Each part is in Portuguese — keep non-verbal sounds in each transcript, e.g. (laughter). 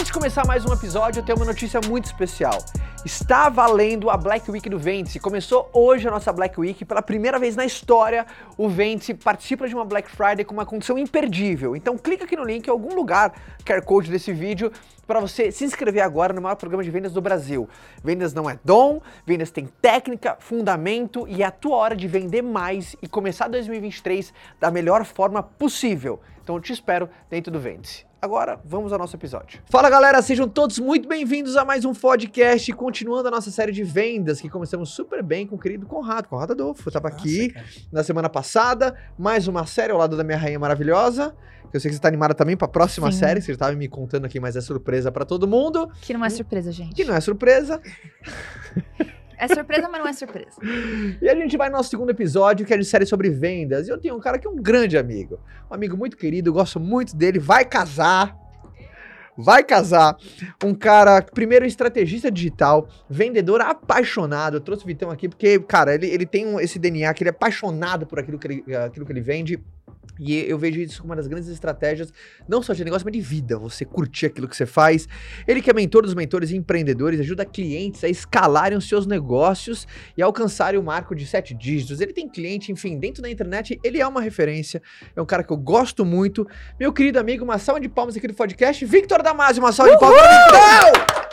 Antes de começar mais um episódio, eu tenho uma notícia muito especial. Está valendo a Black Week do Vence. Começou hoje a nossa Black Week. Pela primeira vez na história, o Vence participa de uma Black Friday com uma condição imperdível. Então clica aqui no link em algum lugar, QR Code desse vídeo, para você se inscrever agora no maior programa de vendas do Brasil. Vendas não é dom, vendas tem técnica, fundamento e é a tua hora de vender mais e começar 2023 da melhor forma possível. Então eu te espero dentro do Vence. Agora, vamos ao nosso episódio. Fala galera, sejam todos muito bem-vindos a mais um podcast, continuando a nossa série de vendas, que começamos super bem com o querido Conrado, Conrado Adolfo, estava aqui cara. na semana passada, mais uma série ao lado da minha rainha maravilhosa, que eu sei que você tá animada também pra próxima Sim. série, que você já tava me contando aqui, mas é surpresa pra todo mundo, Que não é surpresa, gente. que não é surpresa, (laughs) É surpresa, mas não é surpresa. E a gente vai no nosso segundo episódio, que é de série sobre vendas. E eu tenho um cara que é um grande amigo. Um amigo muito querido, gosto muito dele, vai casar. Vai casar. Um cara, primeiro estrategista digital, vendedor apaixonado. Eu trouxe o Vitão aqui porque, cara, ele, ele tem um- esse DNA que ele é apaixonado por aquilo que ele, aquilo que ele vende. E eu vejo isso como uma das grandes estratégias, não só de negócio, mas de vida. Você curtir aquilo que você faz. Ele que é mentor dos mentores e empreendedores, ajuda clientes a escalarem os seus negócios e alcançarem o marco de sete dígitos. Ele tem cliente, enfim, dentro da internet, ele é uma referência. É um cara que eu gosto muito. Meu querido amigo, uma salva de palmas aqui do podcast, Victor Damasio, uma salva de palmas Victor!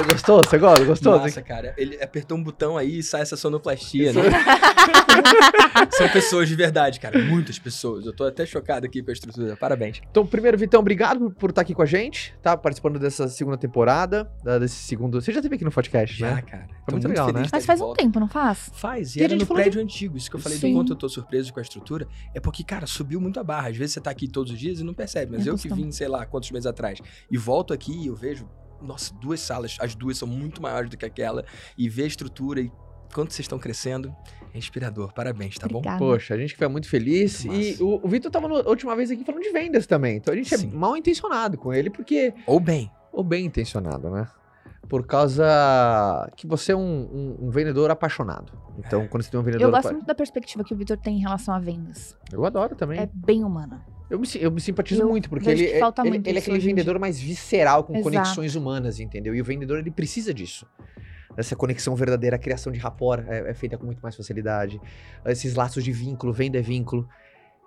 Você gostou? Você gosta? Gostou? Nossa, cara, ele apertou um botão aí e sai essa sonoplastia, né? (laughs) São pessoas de verdade, cara. Muitas pessoas. Eu tô até chocado aqui com a estrutura. Parabéns. Então, primeiro, Vitão, obrigado por, estar aqui com a gente, tá? Participando dessa segunda temporada, da- desse segundo... Você já esteve aqui no podcast, Já, né? cara. Foi muito legal, né? Mas faz um volta. tempo, não faz? Faz, e E era no de- prédio antigo. Isso que eu falei do Sim. quanto eu tô surpreso com a estrutura. É porque, cara, subiu muito a barra. Às vezes você tá aqui todos os dias e não percebe. Mas É eu que vim, sei lá, quantos meses atrás. E volto aqui e eu vejo, nossa, duas salas. As duas são muito maiores do que aquela. E ver a estrutura e quanto vocês estão crescendo é inspirador. Parabéns, tá bom? Obrigada. Poxa, a gente fica muito feliz. Muito E o, o Vitor tava na última vez aqui falando de vendas também. Então a gente Sim. é mal intencionado com ele, porque. Ou bem. Ou bem intencionado, né? Por causa que você é um, um- um vendedor apaixonado. Então, quando você tem um vendedor. Eu gosto apa- muito da perspectiva que o Vitor tem em relação a vendas. Eu adoro também. É bem humana. Eu, me, eu me simpatizo Eu muito, porque ele, é- ele, muito ele é isso aquele vendedor mais visceral, com Exato. conexões humanas, entendeu? E o vendedor, ele precisa disso. Essa conexão verdadeira, a criação de rapport é, é feita com muito mais facilidade. Esses laços de vínculo, venda é vínculo.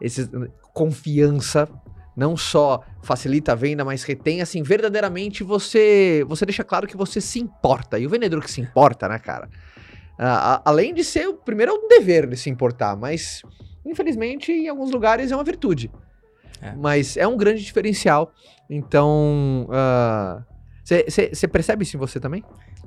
Esses, confiança não só facilita a venda, mas retém, assim, verdadeiramente você você deixa claro que você se importa. E o vendedor que se importa, né, cara? Ah, a- além de ser, o primeiro é um dever de se importar, mas infelizmente em alguns lugares é uma virtude. É. Mas é um grande diferencial. Então, você percebe isso em você também?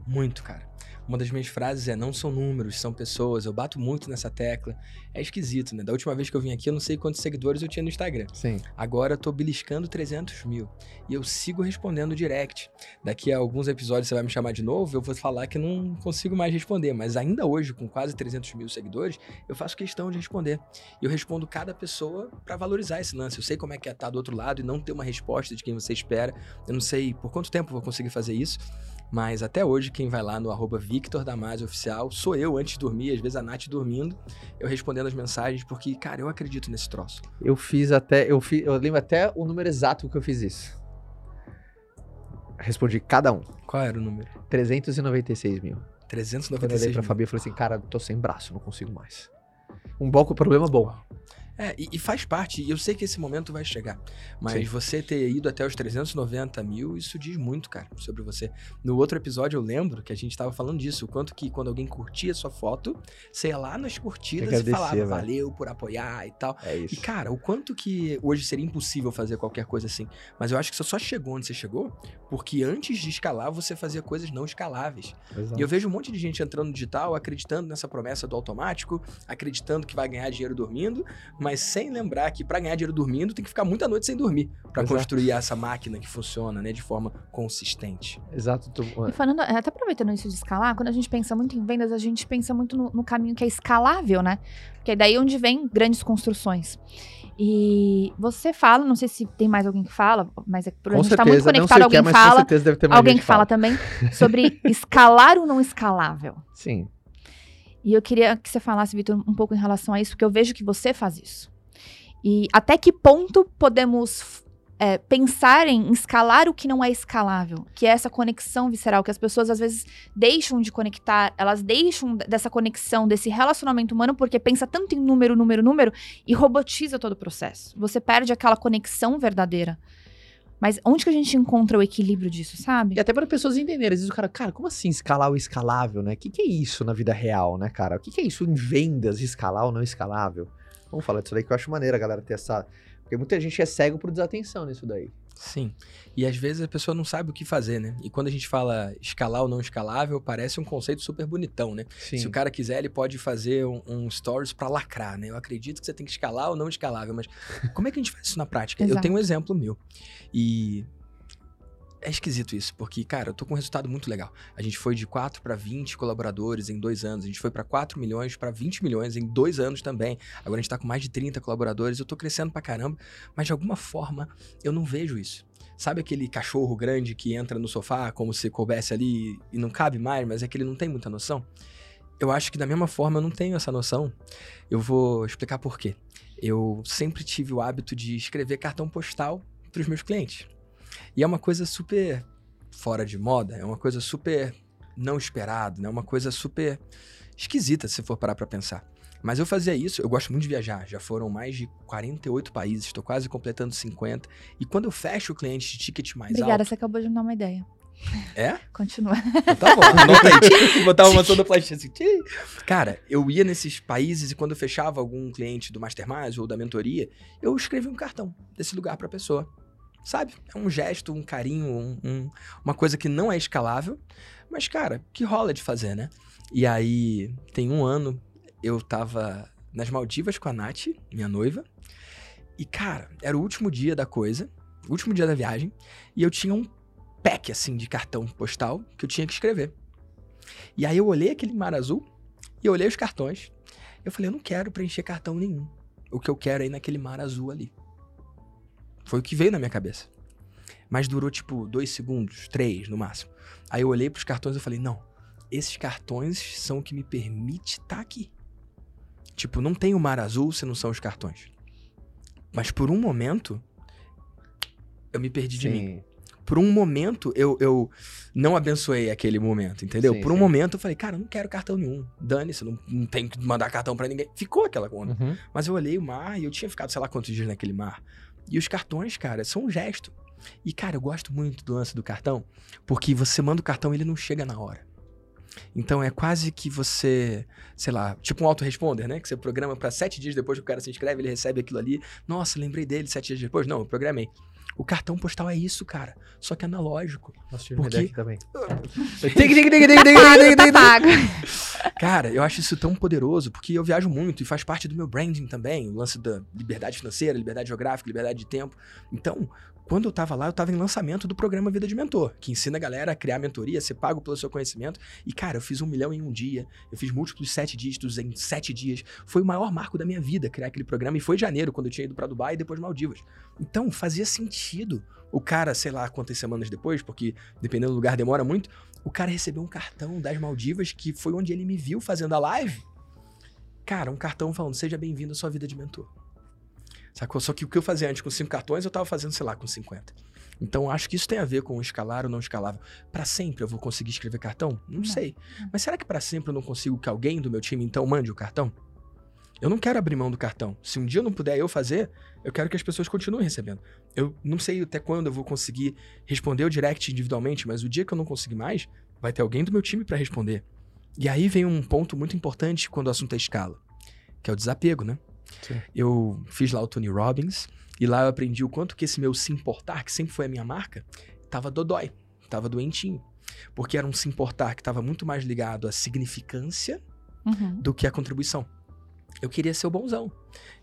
Muito, cara. Uma das minhas frases é: não são números, são pessoas. Eu bato muito nessa tecla. É esquisito, né? Da última vez que eu vim aqui, eu não sei quantos seguidores eu tinha no Instagram. Sim. Agora eu tô beliscando 300 mil. E eu sigo respondendo direct. Daqui a alguns episódios você vai me chamar de novo, eu vou falar que não consigo mais responder. Mas ainda hoje, com quase 300 mil seguidores, eu faço questão de responder. E eu respondo cada pessoa pra valorizar esse lance. Eu sei como é que é estar do outro lado e não ter uma resposta de quem você espera. Eu não sei por quanto tempo eu vou conseguir fazer isso. Mas até hoje, quem vai lá no arroba Victor Damasio Oficial, sou eu antes de dormir, às vezes a Nath dormindo, eu respondendo as mensagens, porque, cara, eu acredito nesse troço. Eu fiz até. Eu, fi, eu lembro até o número exato que eu fiz isso. Respondi cada um. Qual era o número? 396 mil. Quando eu 396 olhei pra mil. Fabi, eu falei assim, cara, tô sem braço, não consigo mais. Um bom problema bom. É, e, e faz parte, e eu sei que esse momento vai chegar. Mas Sim. você ter ido até os 390 mil, isso diz muito, cara, sobre você. No outro episódio eu lembro que a gente tava falando disso, o quanto que quando alguém curtia sua foto, você ia lá nas curtidas e falava valeu por apoiar e tal. É E, isso. cara, o quanto que hoje seria impossível fazer qualquer coisa assim. Mas eu acho que você só chegou onde você chegou porque antes de escalar você fazia coisas não escaláveis. Exato. E eu vejo um monte de gente entrando no digital, acreditando nessa promessa do automático, acreditando que vai ganhar dinheiro dormindo, mas sem lembrar que para ganhar dinheiro dormindo tem que ficar muita noite sem dormir para construir essa máquina que funciona, né, de forma consistente. Exato. tu- E falando, até aproveitando isso de escalar, quando a gente pensa muito em vendas, a gente pensa muito no, no caminho que é escalável, né? Porque é daí onde vem grandes construções. E você fala, não sei se tem mais alguém que fala, mas é por a gente tá certeza, muito não conectado, que alguém é, mas com fala, certeza deve ter mais alguém que fala também sobre (laughs) escalar o não escalável. Sim. E eu queria que você falasse, Vitor, um pouco em relação a isso, porque eu vejo que você faz isso. E até que ponto podemos é, pensarem em escalar o que não é escalável, que é essa conexão visceral, que as pessoas às vezes deixam de conectar, elas deixam dessa conexão, desse relacionamento humano, porque pensa tanto em número, número, número, e robotiza todo o processo. Você perde aquela conexão verdadeira. Mas onde que a gente encontra o equilíbrio disso, sabe? E até para pessoas entenderem, às vezes o cara, cara, como assim escalar o escalável, né? O que, que é isso na vida real, né, cara? O que, que é isso em vendas, escalar ou não escalável? Vamos falar disso daí que eu acho maneiro a galera ter essa. Porque muita gente é cego por desatenção nisso daí. Sim. E às vezes a pessoa não sabe o que fazer, né? E quando a gente fala escalar ou não escalável, parece um conceito super bonitão, né? Sim. Se o cara quiser, ele pode fazer um, um stories pra lacrar, né? Eu acredito que você tem que escalar ou não escalável, mas como é que a gente faz isso na prática? Eu tenho um exemplo meu. E é esquisito isso, porque, cara, eu tô com um resultado muito legal. A gente foi de 4 para 20 colaboradores em dois anos. A gente foi para 4 milhões para 20 milhões em dois anos também. Agora a gente tá com mais de 30 colaboradores. Eu tô crescendo pra caramba, mas de alguma forma eu não vejo isso. Sabe aquele cachorro grande que entra no sofá como se coubesse ali e não cabe mais, mas é que ele não tem muita noção? Eu acho que da mesma forma eu não tenho essa noção. Eu vou explicar por quê. Eu sempre tive o hábito de escrever cartão postal para os meus clientes. E é uma coisa super fora de moda, é uma coisa super não esperada, né? Uma coisa super esquisita se for parar para pensar. Mas eu fazia isso, eu gosto muito de viajar, já foram mais de 48 países, estou quase completando 50. E quando eu fecho o cliente de ticket mais Obrigada, alto... você acabou de me dar uma ideia. É? Continua. Então Tá bom, anota aí. (laughs) Botava uma sonoplastia assim. tchim. Cara, eu ia nesses países e quando eu fechava algum cliente do Mastermind ou da mentoria, eu escrevia um cartão desse lugar pra pessoa. Sabe? É um gesto, um carinho, um- um- uma coisa que não é escalável, mas, cara, que rola de fazer, né? E aí, tem um ano, eu tava nas Maldivas com a Nath, minha noiva, e, cara, era o último dia da coisa, último dia da viagem, e eu tinha um pack, assim, de cartão postal que eu tinha que escrever. E aí eu olhei aquele mar azul e olhei os cartões. Eu falei, eu não quero preencher cartão nenhum. O que eu quero é ir naquele mar azul ali. Foi o que veio na minha cabeça. Mas durou tipo dois segundos, três no máximo. Aí eu olhei pros cartões e falei, não, esses cartões são o que me permite estar aqui. Tipo, não tem o mar azul se não são os cartões. Mas por um momento, eu me perdi de mim por um momento, eu, eu não abençoei aquele momento, entendeu? Sim, por um sim. momento, eu falei, cara, eu não quero cartão nenhum. Dane-se, não, não tenho que mandar cartão pra ninguém. Ficou aquela conta. Uhum. Mas eu olhei o mar e eu tinha ficado, sei lá quantos dias naquele mar. E os cartões, cara, são um gesto. E, cara, eu gosto muito do lance do cartão, porque você manda o cartão e ele não chega na hora. Então é quase que você, sei lá, tipo um autoresponder, né? Que você programa pra sete dias depois que o cara se inscreve, ele recebe aquilo ali. Nossa, lembrei dele sete dias depois. Não, eu programei. O cartão postal é isso, cara. Só que analógico. Nossa, tive aqui também. Tá pago. Cara, eu acho isso tão poderoso porque eu viajo muito e faz parte do meu branding também, o lance da liberdade financeira, liberdade geográfica, liberdade de tempo. Então, quando eu tava lá, eu tava em lançamento do programa Vida de Mentor, que ensina a galera a criar mentoria, ser pago pelo seu conhecimento. E, cara, eu fiz um milhão em um dia, eu fiz múltiplos sete dígitos em sete dias. Foi o maior marco da minha vida criar aquele programa e foi em janeiro, quando eu tinha ido pra Dubai e depois Maldivas. Então, fazia sentido o cara, sei lá quantas semanas depois, porque dependendo do lugar demora muito, o cara recebeu um cartão das Maldivas, que foi onde ele me viu fazendo a live. Cara, um cartão falando, seja bem-vindo à sua vida de mentor. Sacou? Só que o que eu fazia antes com cinco cartões, eu tava fazendo, sei lá, com 50. Então, acho que isso tem a ver com escalar ou não escalável. Pra sempre eu vou conseguir escrever cartão? Não, Não. sei. Mas será que pra sempre eu não consigo que alguém do meu time, então, mande o cartão? Eu não quero abrir mão do cartão. Se um dia eu não puder eu fazer, eu quero que as pessoas continuem recebendo. Eu não sei até quando eu vou conseguir responder o direct individualmente, mas o dia que eu não conseguir mais, vai ter alguém do meu time pra responder. E aí vem um ponto muito importante quando o assunto é escala, que é o desapego, né? Sim. Eu fiz lá o Tony Robbins e lá eu aprendi o quanto que esse meu se importar, que sempre foi a minha marca, tava dodói, tava doentinho. Porque era um se importar que tava muito mais ligado à significância Uhum. do que à contribuição. Eu queria ser o bonzão.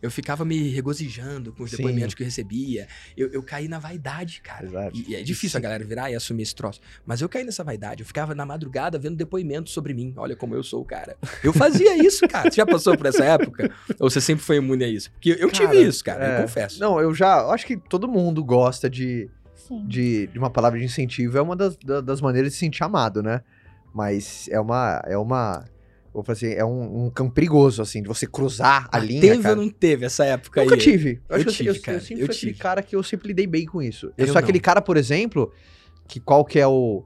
Eu ficava me regozijando com os Sim. depoimentos que eu recebia. Eu, eu caí na vaidade, cara. Exato. E, e é difícil a galera virar e assumir esse troço. Mas eu caí nessa vaidade. Eu ficava na madrugada vendo depoimentos sobre mim. Olha como eu sou o cara. Eu fazia (laughs) isso, cara. Você já passou por essa época? Ou você sempre foi imune a isso? Porque eu Cara, tive isso, cara. é. Eu confesso. Não, eu já. eu Acho que todo mundo gosta de, Sim. de, de uma palavra de incentivo. É uma das, da- das maneiras de se sentir amado, né? Mas é uma. É uma vou fazer, é um, um campo perigoso, assim, de você cruzar a Ah, linha, teve cara. ou não teve essa época Nunca aí? tive. Eu, Eu tive, eu, cara, eu sempre eu fui aquele tive. cara que eu sempre lidei bem com isso. Eu, Eu sou aquele não. cara, por exemplo, que qual que é o.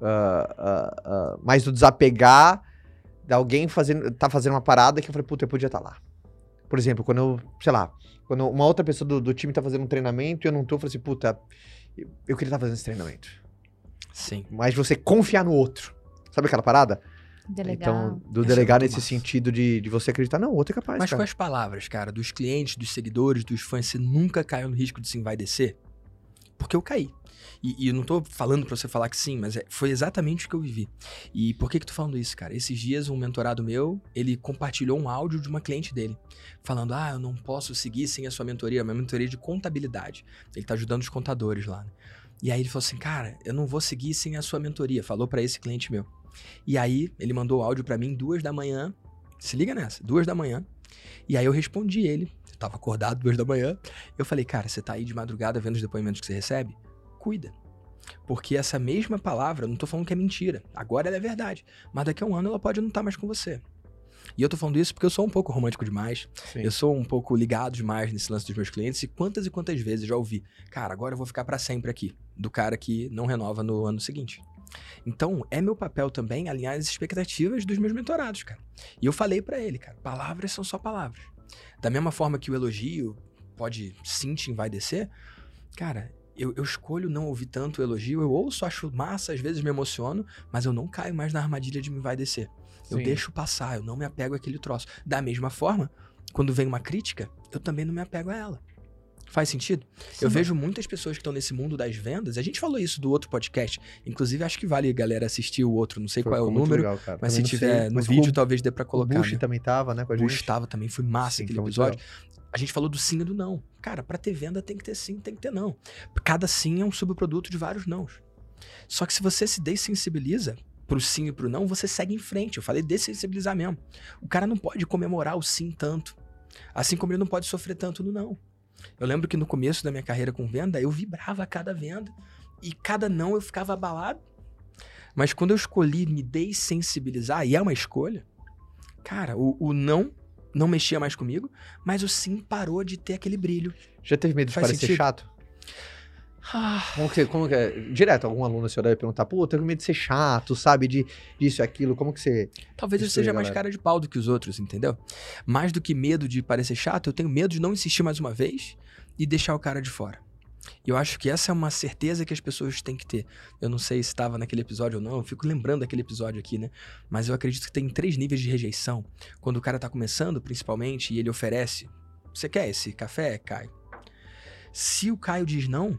ah, ah, ah, mais do desapegar de alguém fazendo, tá fazendo uma parada que eu falei, puta, eu podia estar lá. Por exemplo, quando eu, sei lá, quando uma outra pessoa do, do time tá fazendo um treinamento e eu não tô, eu falei assim, puta, eu, eu queria estar fazendo esse treinamento. Sim. Mas você confiar no outro. Sabe aquela parada? Delegar. Então, do é delegar nesse massa. sentido de, de você acreditar, não, o outro é capaz, Mas com cara. as palavras, cara, dos clientes, dos seguidores, dos fãs, você nunca caiu no risco de sim vai descer? Porque eu caí. E, e eu não tô falando pra você falar que sim, mas é- foi exatamente o que eu vivi. E por que que eu tô falando isso, cara? Esses dias, um mentorado meu, ele compartilhou um áudio de uma cliente dele, falando, ah, eu não posso seguir sem a sua mentoria, minha mentoria de contabilidade. Ele tá ajudando os contadores lá, né? E aí ele falou assim, cara, eu não vou seguir sem a sua mentoria, falou pra esse cliente meu. E aí, ele mandou o áudio pra mim duas da manhã, se liga nessa, duas da manhã, e aí eu respondi ele, eu tava acordado duas da manhã. Eu falei, cara, você tá aí de madrugada vendo os depoimentos que você recebe? Cuida. Porque essa mesma palavra, não tô falando que é mentira. Agora ela é verdade. Mas daqui a um ano ela pode não estar mais com você. E eu tô falando isso porque eu sou um pouco romântico demais. Sim. Eu sou um pouco ligado demais nesse lance dos meus clientes. E quantas e quantas vezes já ouvi, cara, agora eu vou ficar pra sempre aqui. Do cara que não renova no ano seguinte. Então, é meu papel também alinhar as expectativas dos meus mentorados, cara. E eu falei pra ele, cara, palavras são só palavras. Da mesma forma que o elogio pode sim te envaidecer, cara, eu, eu escolho não ouvir tanto o elogio, eu ouço, acho massa, às vezes me emociono, mas eu não caio mais na armadilha de me envaidecer. Eu Sim. deixo passar, eu não me apego àquele troço. Da mesma forma, quando vem uma crítica, eu também não me apego a ela. Faz sentido? Eu Sim. vejo muitas pessoas que estão nesse mundo das vendas. A gente falou isso do outro podcast. Inclusive, acho que vale a galera assistir o outro. Não sei Foi- qual é o número, legal, mas Também se não tiver sei, no mas vídeo, o, talvez dê pra o colocar. Bush né? também tava, né, com a O gente. Bush tava também, foi massa Sim, aquele episódio. A gente falou do sim e do não. Cara, pra ter venda tem que ter sim, tem que ter não. Cada sim é um subproduto de vários nãos. Só que se você se dessensibiliza pro sim e pro não, você segue em frente. Eu falei dessensibilizar mesmo. O cara não pode comemorar o sim tanto. Assim como ele não pode sofrer tanto no não. Eu lembro que no começo da minha carreira com venda, eu vibrava a cada venda. E cada não eu ficava abalado. Mas quando eu escolhi me dessensibilizar, e é uma escolha, cara, o, o não não mexia mais comigo, mas o sim parou de ter aquele brilho. Já teve medo de Faz parecer sentido. chato? Ah, Como que, como que é? Direto, algum aluno seu deve perguntar, pô, eu tenho medo de ser chato, sabe? De disso e aquilo. Como que você. talvez eu Isso seja mais cara de pau do que os outros, entendeu? Mais do que medo de parecer chato, eu tenho medo de não insistir mais uma vez e deixar o cara de fora. E eu acho que essa é uma certeza que as pessoas têm que ter. Eu não sei se estava naquele episódio ou não, eu fico lembrando daquele episódio aqui, né? Mas eu acredito que tem três níveis de rejeição. Quando o cara tá começando, principalmente, e ele oferece: Você quer esse café, Caio? Se o Caio diz não,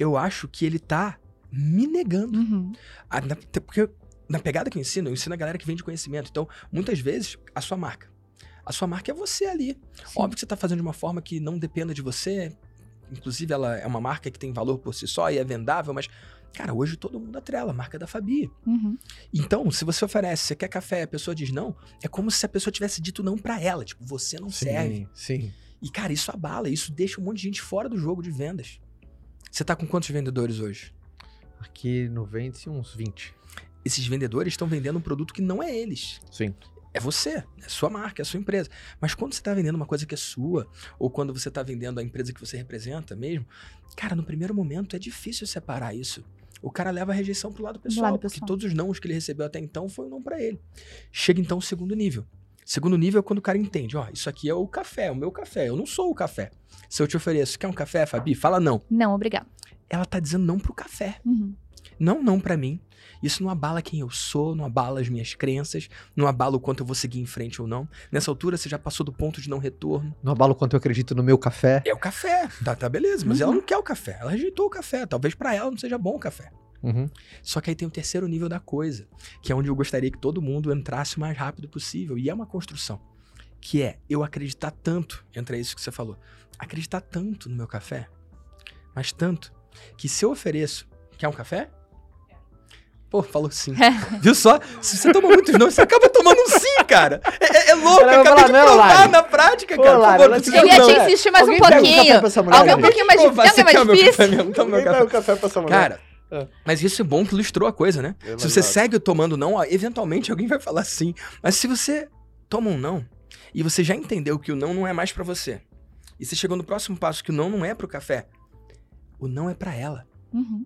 eu acho que ele tá me negando. Uhum. Na- até porque na pegada que eu ensino, eu ensino a galera que vende conhecimento. Então, muitas vezes, a sua marca. A sua marca é você ali. Sim. Óbvio que você tá fazendo de uma forma que não dependa de você. Inclusive, ela é uma marca que tem valor por si só e é vendável, mas, cara, hoje todo mundo atrela, a marca da Fabi. Uhum. Então, se você oferece, você quer café, a pessoa diz não, é como se a pessoa tivesse dito não pra ela. Tipo, você não serve. sim. E, cara, isso abala, isso deixa um monte de gente fora do jogo de vendas. Você tá com quantos vendedores hoje? Aqui no Vende-se uns 20. Esses vendedores estão vendendo um produto que não é eles. Sim. É você, é sua marca, é sua empresa. Mas quando você está vendendo uma coisa que é sua, ou quando você está vendendo a empresa que você representa mesmo, cara, no primeiro momento é difícil separar isso. O cara leva a rejeição pro lado pessoal, lado porque pessoal. todos os nãos que ele recebeu até então foi um não para ele. Chega então o segundo nível. Segundo nível é quando o cara entende, ó, isso aqui é o café, é o meu café, eu não sou o café. Se eu te ofereço, quer um café, Fabi? Fala não. Não, obrigado. Ela tá dizendo não pro café Uhum. não não pra mim. Isso não abala quem eu sou, não abala as minhas crenças, não abala o quanto eu vou seguir em frente ou não. Nessa altura você já passou do ponto de não retorno. No abalo quanto eu acredito no meu café. É o café, tá, tá beleza, mas Uhum. ela não quer o café, ela rejeitou o café. Talvez pra ela não seja bom o café. Uhum. Só que aí tem o terceiro nível da coisa, que é onde eu gostaria que todo mundo entrasse o mais rápido possível. E é uma construção. Que é eu acreditar tanto, entra isso que você falou, acreditar tanto no meu café, mas tanto, que se eu ofereço, quer um café? Pô, falou sim. Viu só? Se você toma muitos não, você acaba tomando um sim, cara. É, é- é louco, eu acabei de não, provar Lari. na prática, Ô, cara. Lari, Por favor, ela não te precisa Eu ia não. te insistir mais um Alguém um café pouquinho. pra essa mulher, Alguém um pouquinho mais difícil. você Alguém quer o mais meu difícil? café? Toma meu Alguém dá café. um café pra essa mulher. Cara, É. Mas isso é bom que ilustrou a coisa, né? É se você segue tomando não, ó, eventualmente alguém vai falar sim. Mas se você toma um não e você já entendeu que o não não é mais pra você, e você chegou no próximo passo que o não não é pro café, o não é pra ela. Uhum.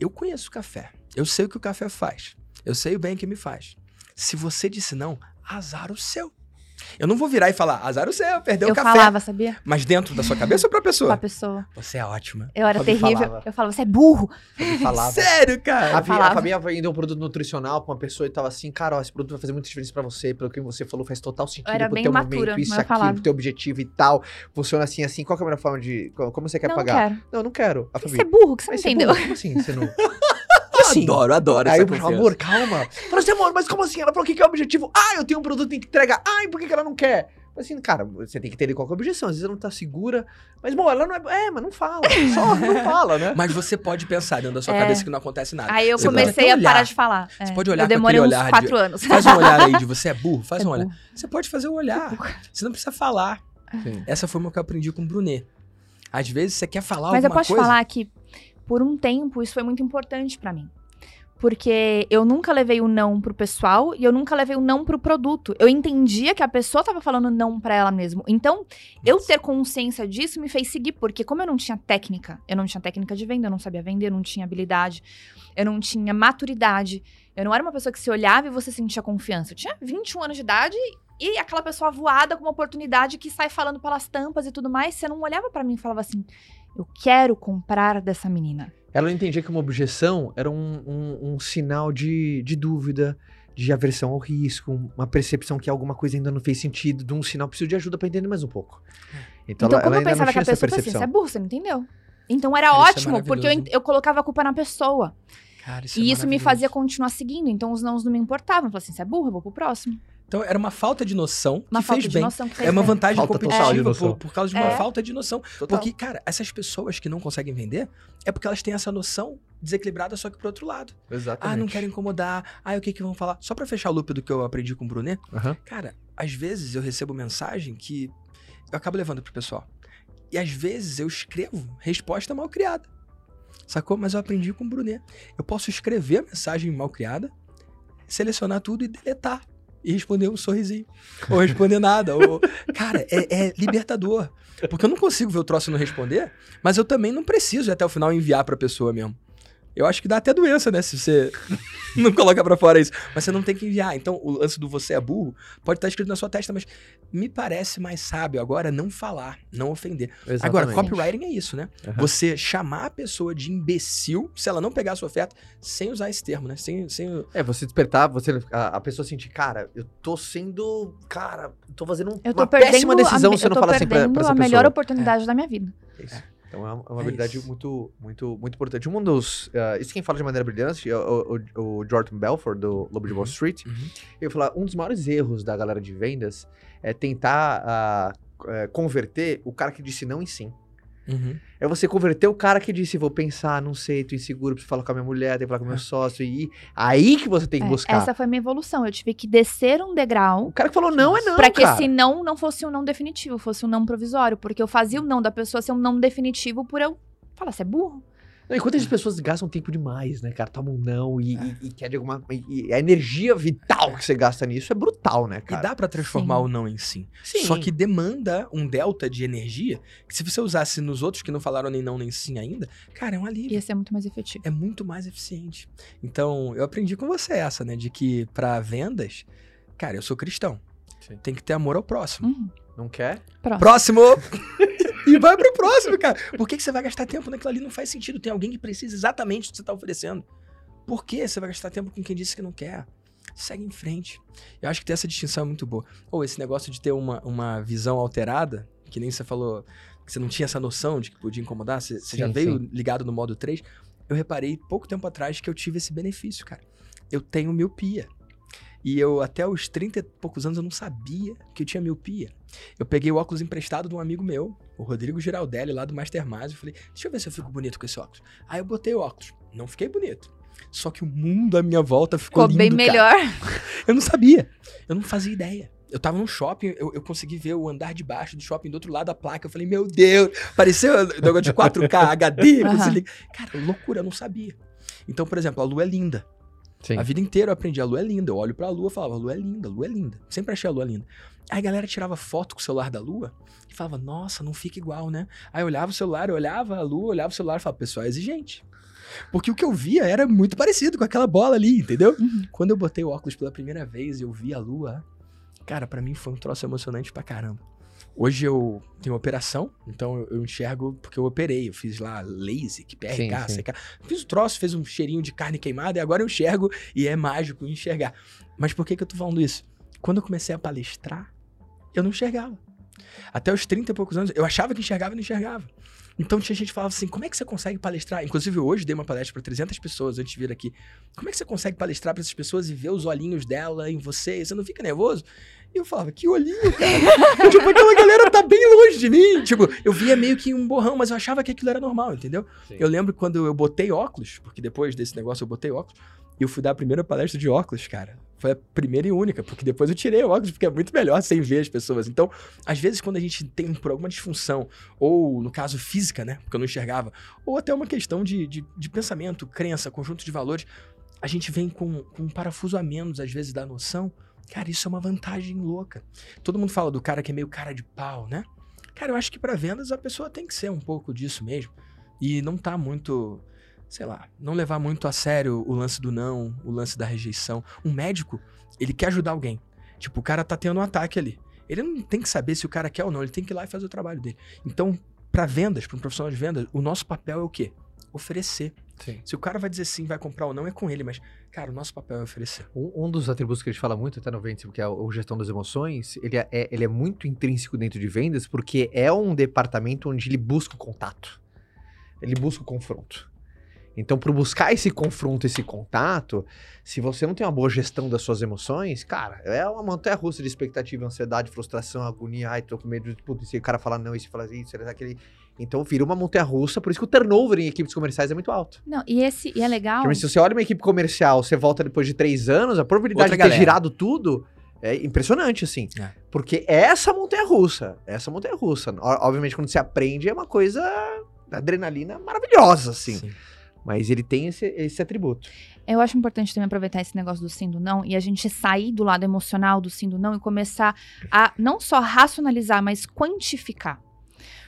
Eu conheço o café. Eu sei o que o café faz. Eu sei o bem que me faz. Se você disse não, azar o seu. Eu não vou virar e falar, azar o seu, perdeu Eu o café. falava, sabia? Mas dentro da sua cabeça ou pra Com a pessoa? pessoa. Você é ótima. Eu era Fabi terrível. falava. Eu falava, você é burro. Eu falava. (laughs) Sério, cara? A, Fi- a falava. Fabinha vendeu um produto nutricional pra uma pessoa e tava assim, cara, ó, esse produto vai fazer muita diferença pra você, pelo que você falou, faz total sentido era pro bem teu imatura, momento, isso, mas eu aquilo, falava. pro teu objetivo e tal. Funciona assim, assim. Qual que é a melhor forma de. co- Como você quer não, pagar? não quero. Não, eu não quero. A Você é burro, que você não "Mas você é entendeu. burro, Como assim? Você não. (laughs) Assim? Adoro, adoro Aí essa eu falei, amor, calma. Falei assim, amor, mas como assim? Ela falou, o que que é o objetivo? Ah, eu tenho um produto que tem que entregar. Ai, por que, que ela não quer? Falei assim, cara, você tem que entender qual que é a objeção. Às vezes ela não tá segura. Mas, bom, ela não é. É, mas não fala. Só não (laughs) fala, né? Mas você pode pensar dentro da sua É. cabeça que não acontece nada. Aí eu Você comecei a parar olhar. de falar. Você É. pode olhar Eu com demorei aquele uns olhar quatro de- anos. Faz um olhar aí de (laughs) você é burro, faz É um olhar. burro. Você pode fazer o olhar. Você não precisa falar. Sim. Essa foi uma que eu aprendi com o Brunet. Às vezes você quer falar Mas eu alguma posso coisa. falar que, por um tempo, isso foi muito importante pra mim. Porque eu nunca levei o não pro pessoal e eu nunca levei o não pro produto. Eu entendia que a pessoa tava falando não pra ela mesmo. Então, eu ter consciência disso me fez seguir, porque como eu não tinha técnica, eu não tinha técnica de venda, eu não sabia vender, eu não tinha habilidade, eu não tinha maturidade. Eu não era uma pessoa que se olhava e você sentia confiança. Eu tinha 21 anos de idade e aquela pessoa voada com uma oportunidade que sai falando pelas tampas e tudo mais, você não olhava pra mim e falava assim: eu quero comprar dessa menina. Ela não entendia que uma objeção era um, um- um sinal de, de dúvida, de aversão ao risco, uma percepção que alguma coisa ainda não fez sentido, de um sinal preciso de ajuda pra entender mais um pouco. Então, Então, ela, como ela eu pensava que a essa pessoa assim, percepção. você é burro, você não entendeu. Então era Cara, isso é ótimo, porque eu, eu colocava a culpa na pessoa. Cara, e é isso me fazia continuar seguindo. Então os nãos não me importavam. Eu falava assim, você é burro, eu vou pro próximo. Então era uma falta de noção Uma que falta fez de bem. noção que fez É uma bem. vantagem Falta total de competitiva noção. por, por causa de uma É. falta de noção. Total. Porque, cara, essas pessoas que não conseguem vender é porque elas têm essa noção desequilibrada só que pro outro lado. Exatamente. Ah, não quero incomodar. Ah, o que que vão falar? Só pra fechar o loop do que eu aprendi com o Brunet, Aham. Cara, às vezes eu recebo mensagem que eu acabo levando pro pessoal. E às vezes eu escrevo resposta mal criada. Sacou? Mas eu aprendi com o Brunet. Eu posso escrever a mensagem mal criada, selecionar tudo e deletar. E responder um sorrisinho. Ou responder nada. Ou... Cara, é, é libertador. Porque eu não consigo ver o troço e não responder, mas eu também não preciso até o final enviar pra pessoa mesmo. Eu acho que dá até doença, né? Se você (laughs) não coloca pra fora isso. Mas você não tem que enviar. Então, o lance do você é burro pode estar escrito na sua testa, mas me parece mais sábio agora não falar, não ofender. Agora, Exatamente. copywriting é isso, né? Aham. Você chamar a pessoa de imbecil se ela não pegar a sua oferta sem usar esse termo, né? Sem, sem... É, você despertar, você, a, a pessoa sentir, cara, eu tô sendo. Cara, tô fazendo um- Eu tô uma perdendo péssima decisão a, se eu não falar assim pra, pra essa a pessoa. melhor oportunidade da minha vida. Isso. É uma, é uma É habilidade isso. muito, muito, muito importante. Um dos. ah, isso quem fala de maneira brilhante é o, o, o Jordan Belfort, do Lobo de Wall Uhum. Street. Uhum. Ele fala: um dos maiores erros da galera de vendas é tentar eh, converter o cara que disse não em sim. Uhum. É você converter o cara que disse, vou pensar, não sei, tô inseguro, preciso falar com a minha mulher, tenho que falar com o meu sócio. E aí que você tem que É, buscar. essa foi a minha evolução. Eu tive que descer um degrau O cara que falou não é não, Pra que cara. esse não não fosse um não definitivo, fosse um não provisório. Porque eu fazia o não da pessoa ser um não definitivo por eu falar, você é burro? Não, enquanto as pessoas gastam tempo demais, né, cara? Tomam um não e, e, e quer de alguma. E, e a energia vital que você gasta nisso é brutal, né, E cara? dá pra transformar Sim. o não em sim. Sim. Só que demanda um delta de energia que se você usasse nos outros que não falaram nem não nem sim ainda, cara, é um alívio. Ia ser muito mais efetivo. É muito mais eficiente. Então, eu aprendi com você essa, né? De que pra vendas, cara, eu sou cristão. Sim. Tem que ter amor ao próximo. Uhum. Não quer? Próximo. Próximo! (laughs) e vai pro próximo, cara. Por que, que você vai gastar tempo naquilo ali? Não faz sentido. Tem alguém que precisa exatamente do que você tá oferecendo. Por que você vai gastar tempo com quem disse que não quer? Segue em frente. Eu acho que ter essa distinção é muito boa. Ou esse negócio de ter uma, uma visão alterada, que nem você falou, que você não tinha essa noção de que podia incomodar, você, você já Sim, veio sim. ligado no modo 3. Eu reparei pouco tempo atrás que eu tive esse benefício, cara. Eu tenho miopia. E eu, até os 30 e poucos anos, eu não sabia que eu tinha miopia. Eu peguei o óculos emprestado de um amigo meu, o Rodrigo Giraldelli, lá do Mastermind. Eu falei, deixa eu ver se eu fico bonito com esse óculos. Aí eu botei o óculos. Não fiquei bonito. Só que o mundo à minha volta ficou, Ficou bem lindo, cara. melhor. (laughs) Eu não sabia. Eu não fazia ideia. Eu tava num shopping, eu, eu consegui ver o andar de baixo do shopping do outro lado da placa. Eu falei, meu Deus, pareceu um negócio de 4K, HD. (laughs) Liga. Cara, loucura, eu não sabia. Então, por exemplo, a lua é linda. Sim. A vida inteira eu aprendi, a lua é linda. Eu olho pra lua e falava, a lua é linda, a lua é linda. Sempre achei a lua linda. Aí a galera tirava foto com o celular da lua e falava, nossa, não fica igual, né? Aí eu olhava o celular, eu olhava a lua, olhava o celular e falava, pessoal, é exigente. Porque o que eu via era muito parecido com aquela bola ali, entendeu? Uhum. Quando eu botei o óculos pela primeira vez e eu vi a lua, cara, pra mim foi um troço emocionante pra caramba. Hoje eu tenho operação, então eu- enxergo porque eu operei. Eu fiz lá LASIK, PRK, Sim, sim. CK. Fiz o troço, fez um cheirinho de carne queimada e agora eu enxergo e é mágico enxergar. Mas por que, que eu tô falando isso? Quando eu comecei a palestrar, eu não enxergava. Até os 30 e poucos anos, eu achava que enxergava e não enxergava. Então tinha gente que falava assim: como é que você consegue palestrar? Inclusive, hoje dei uma palestra para 300 pessoas antes de vir aqui. Como é que você consegue palestrar para essas pessoas e ver os olhinhos dela em você? Você não fica nervoso? E eu falava: que olhinho, cara. (laughs) tipo, aquela galera tá bem longe de mim. Tipo, eu via meio que um borrão, mas eu achava que aquilo era normal, entendeu? Sim. Eu lembro quando eu botei óculos, porque depois desse negócio eu botei óculos, e eu fui dar a primeira palestra de óculos, cara. Foi a primeira e única, porque depois eu tirei o óculos, porque é muito melhor sem ver as pessoas. Então, às vezes, quando a gente tem por alguma disfunção, ou no caso física, né, porque eu não enxergava, ou até uma questão de, de, de pensamento, crença, conjunto de valores, a gente vem com, com um parafuso a menos, às vezes, da noção. Cara, isso é uma vantagem louca. Todo mundo fala do cara que é meio cara de pau, né? Cara, eu acho que para vendas a pessoa tem que ser um pouco disso mesmo. E não tá muito, sei lá, não levar muito a sério o lance do não, o lance da rejeição. Um médico, ele quer ajudar alguém. Tipo, o cara tá tendo um ataque ali. Ele não tem que saber se o cara quer ou não, ele tem que ir lá e fazer o trabalho dele. Então, para vendas, para um profissional de vendas, o nosso papel é o quê? Oferecer. Sim. Se o cara vai dizer sim, vai comprar ou não, é com ele, mas, cara, o nosso papel é oferecer. Um, um dos atributos que a gente fala muito até no Vendas, que é o, o gestão das emoções, ele é, é- ele é muito intrínseco dentro de vendas, porque é um departamento onde ele busca o contato. Ele busca o confronto. Então, para buscar esse confronto, esse contato, se você não tem uma boa gestão das suas emoções, cara, é uma montanha russa de expectativa, ansiedade, frustração, agonia. Ai, tô com medo de. Putz, e se o cara falar não, e se falar isso, ele aquele. Então, vira uma montanha russa, por isso que o turnover em equipes comerciais é muito alto. Não, e esse e é legal. Porque se você olha uma equipe comercial, você volta depois de três anos, a probabilidade Outra de ter galera. girado tudo é impressionante, assim. É. Porque essa montanha russa, essa montanha russa, obviamente quando você aprende é uma coisa adrenalina maravilhosa, assim. Sim. Mas ele tem esse, esse atributo. Eu acho importante também aproveitar esse negócio do sim do não e a gente sair do lado emocional do sim do não e começar a não só racionalizar, mas quantificar.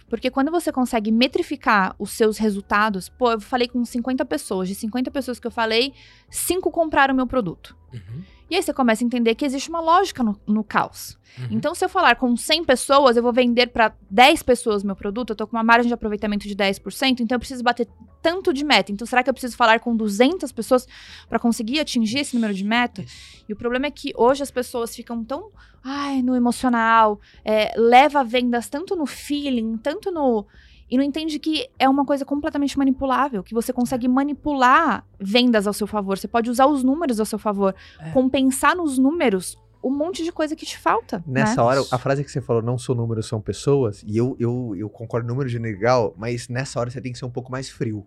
Porque quando você consegue metrificar os seus resultados, pô, eu falei com 50 pessoas, de 50 pessoas que eu falei, 5 compraram o meu produto. Uhum. E aí você começa a entender que existe uma lógica no, no caos. Uhum. Então, se eu falar com 100 pessoas, eu vou vender para 10 pessoas o meu produto, eu tô com uma margem de aproveitamento de 10%, então eu preciso bater tanto de meta. Então, será que eu preciso falar com 200 pessoas para conseguir atingir esse número de meta? E o problema é que hoje as pessoas ficam tão, ai, no emocional, é, leva vendas tanto no feeling, tanto no e não entende que é uma coisa completamente manipulável, que você consegue manipular vendas ao seu favor. Você pode usar os números ao seu favor, É. compensar nos números um monte de coisa que te falta. Nessa né? hora, a frase que você falou, não são números, são pessoas, e eu, eu, eu concordo número de legal, mas nessa hora você tem que ser um pouco mais frio.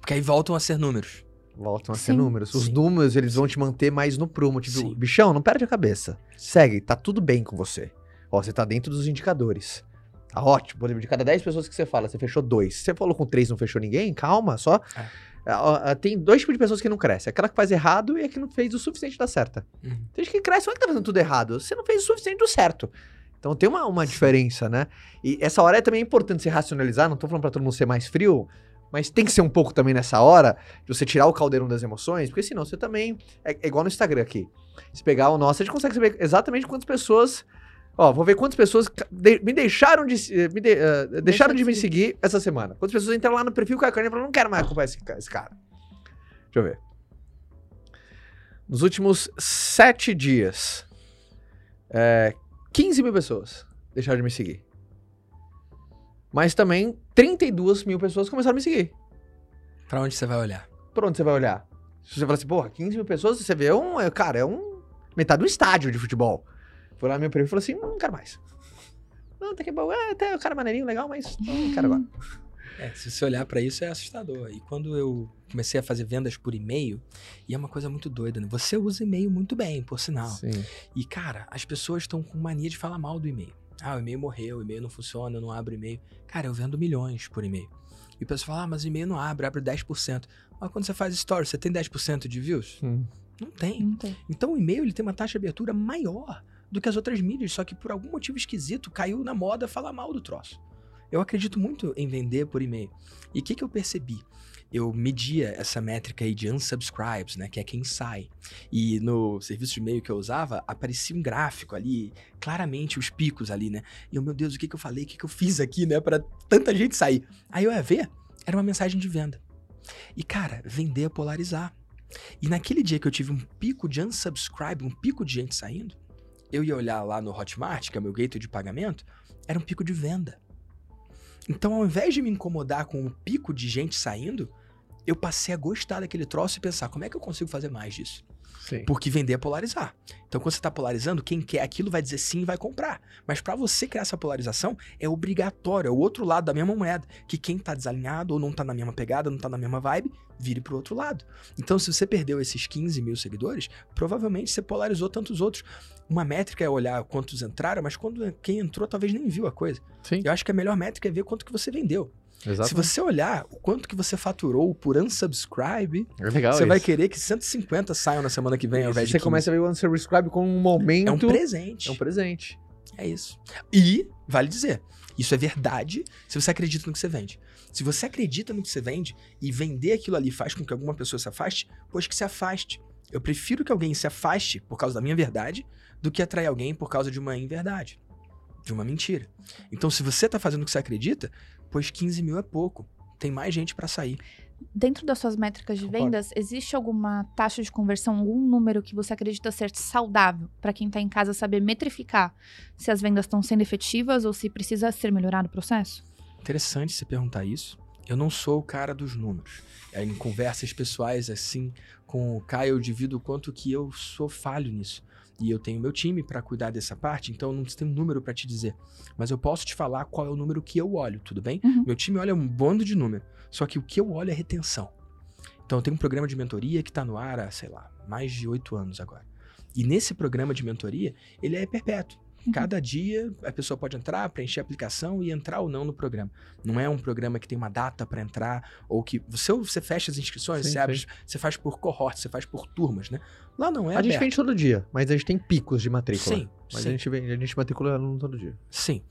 Porque aí voltam a ser números. Voltam a ser Sim. números. Os Sim. números, eles vão te manter mais no prumo. Tipo, Sim. bichão, não perde a cabeça. Segue, tá tudo bem com você. Ó, você tá dentro dos indicadores. Tá ótimo. Por exemplo, de cada 10 pessoas que você fala, você fechou dois. Você falou com três não fechou ninguém, calma, só. É. Ah, ah, Tem dois tipos de pessoas que não crescem. Aquela que faz errado e a que não fez o suficiente dar certa. Uhum. Tem gente que cresce, olha que tá fazendo tudo errado. Você não fez o suficiente do certo. Então tem uma, uma diferença, né? E essa hora é também importante se racionalizar. Não tô falando pra todo mundo ser mais frio, mas tem que ser um pouco também nessa hora de você tirar o caldeirão das emoções, porque senão você também. É, é igual no Instagram aqui. Se pegar o nosso, a gente consegue saber exatamente quantas pessoas. Ó, vou ver quantas pessoas de- me deixaram de, se- me de- eh, deixaram de me seguir essa semana. Quantas pessoas entraram lá no perfil com a carne e falaram, não quero mais acompanhar esse, esse cara. Deixa eu ver. Nos últimos sete dias, é, 15 mil pessoas deixaram de me seguir. Mas também 32 mil pessoas começaram a me seguir. Pra onde você vai olhar? Por onde você vai olhar? Se você falar assim, porra, 15 mil pessoas, você vê um. é, Cara, é um. Metade do estádio de futebol. Foi lá no meu perfil e falou assim: não quero mais. Não, tá que bom. É, até o cara maneirinho, legal, mas não quero agora. É, se você olhar pra isso é assustador. E quando eu comecei a fazer vendas por e-mail, e é uma coisa muito doida, né? Você usa e-mail muito bem, por sinal. Sim. E cara, as pessoas estão com mania de falar mal do e-mail. Ah, o e-mail morreu, o e-mail não funciona, eu não abro e-mail. Cara, eu vendo milhões por e-mail. E o pessoal fala, ah, mas o e-mail não abre, abre 10%. Mas quando você faz story, você tem 10% de views? Hum. Não tem. Não tem. Então o e-mail ele tem uma taxa de abertura maior do que as outras mídias, só que por algum motivo esquisito caiu na moda falar mal do troço. Eu acredito muito em vender por e-mail. E o que, que eu percebi? Eu media essa métrica aí de unsubscribes, né, que é quem sai. E no serviço de e-mail que eu usava, aparecia um gráfico ali, claramente os picos ali, né? E eu, meu Deus, o que, que eu falei? O que, que eu fiz aqui, né, para tanta gente sair? Aí eu ia ver, era uma mensagem de venda. E cara, vender é polarizar. E naquele dia que eu tive um pico de unsubscribe, um pico de gente saindo, eu ia olhar lá no Hotmart, que é o meu gateway de pagamento, era um pico de venda. Então, ao invés de me incomodar com um pico de gente saindo, eu passei a gostar daquele troço e pensar, como é que eu consigo fazer mais disso? Sim. Porque vender é polarizar. Então, quando você está polarizando, quem quer aquilo vai dizer sim e vai comprar. Mas para você criar essa polarização, é obrigatório, é o outro lado da mesma moeda. Que quem tá desalinhado ou não tá na mesma pegada, não tá na mesma vibe, vire pro outro lado. Então, se você perdeu esses 15 mil seguidores, provavelmente você polarizou tantos outros. Uma métrica é olhar quantos entraram, mas quando quem entrou talvez nem viu a coisa. Sim. Eu acho que a melhor métrica é ver quanto que você vendeu. Se você olhar o quanto que você faturou por unsubscribe, É legal você vai isso. querer que 150 saiam na semana que vem ao invés de Você 15. começa a ver o unsubscribe como um momento. É um presente. É um presente. É isso. E, vale dizer, isso é verdade se você acredita no que você vende. Se você acredita no que você vende e vender aquilo ali faz com que alguma pessoa se afaste, pois que se afaste. Eu prefiro que alguém se afaste por causa da minha verdade do que atrair alguém por causa de uma inverdade, de uma mentira. Então, se você tá fazendo o que você acredita, pois 15 mil é pouco. Tem mais gente pra sair. Dentro das suas métricas de Concordo. vendas, existe alguma taxa de conversão, algum número que você acredita ser saudável para quem está em casa saber metrificar se as vendas estão sendo efetivas ou se precisa ser melhorado o processo? Interessante você perguntar isso. Eu não sou o cara dos números. É, Em conversas pessoais, assim, com o Caio, eu divido o quanto que eu sou falho nisso. E eu tenho meu time para cuidar dessa parte, então eu não tenho um número para te dizer. Mas eu posso te falar qual é o número que eu olho, tudo bem? Uhum. Meu time olha um bando de número. Só que o que eu olho é retenção. Então eu tenho um programa de mentoria que está no ar há, sei lá, mais de oito anos agora. E nesse programa de mentoria, ele é perpétuo. Uhum. Cada dia a pessoa pode entrar, preencher a aplicação e entrar ou não no programa. Não é um programa que tem uma data para entrar ou que você você fecha as inscrições, Sim, você abre, você faz por cohorte, você faz por turmas, né? Lá não é a gente aberto. vende todo dia, mas a gente tem picos de matrícula. Sim, Mas sim. a gente, vende, a gente matricula aluno todo dia. Sim.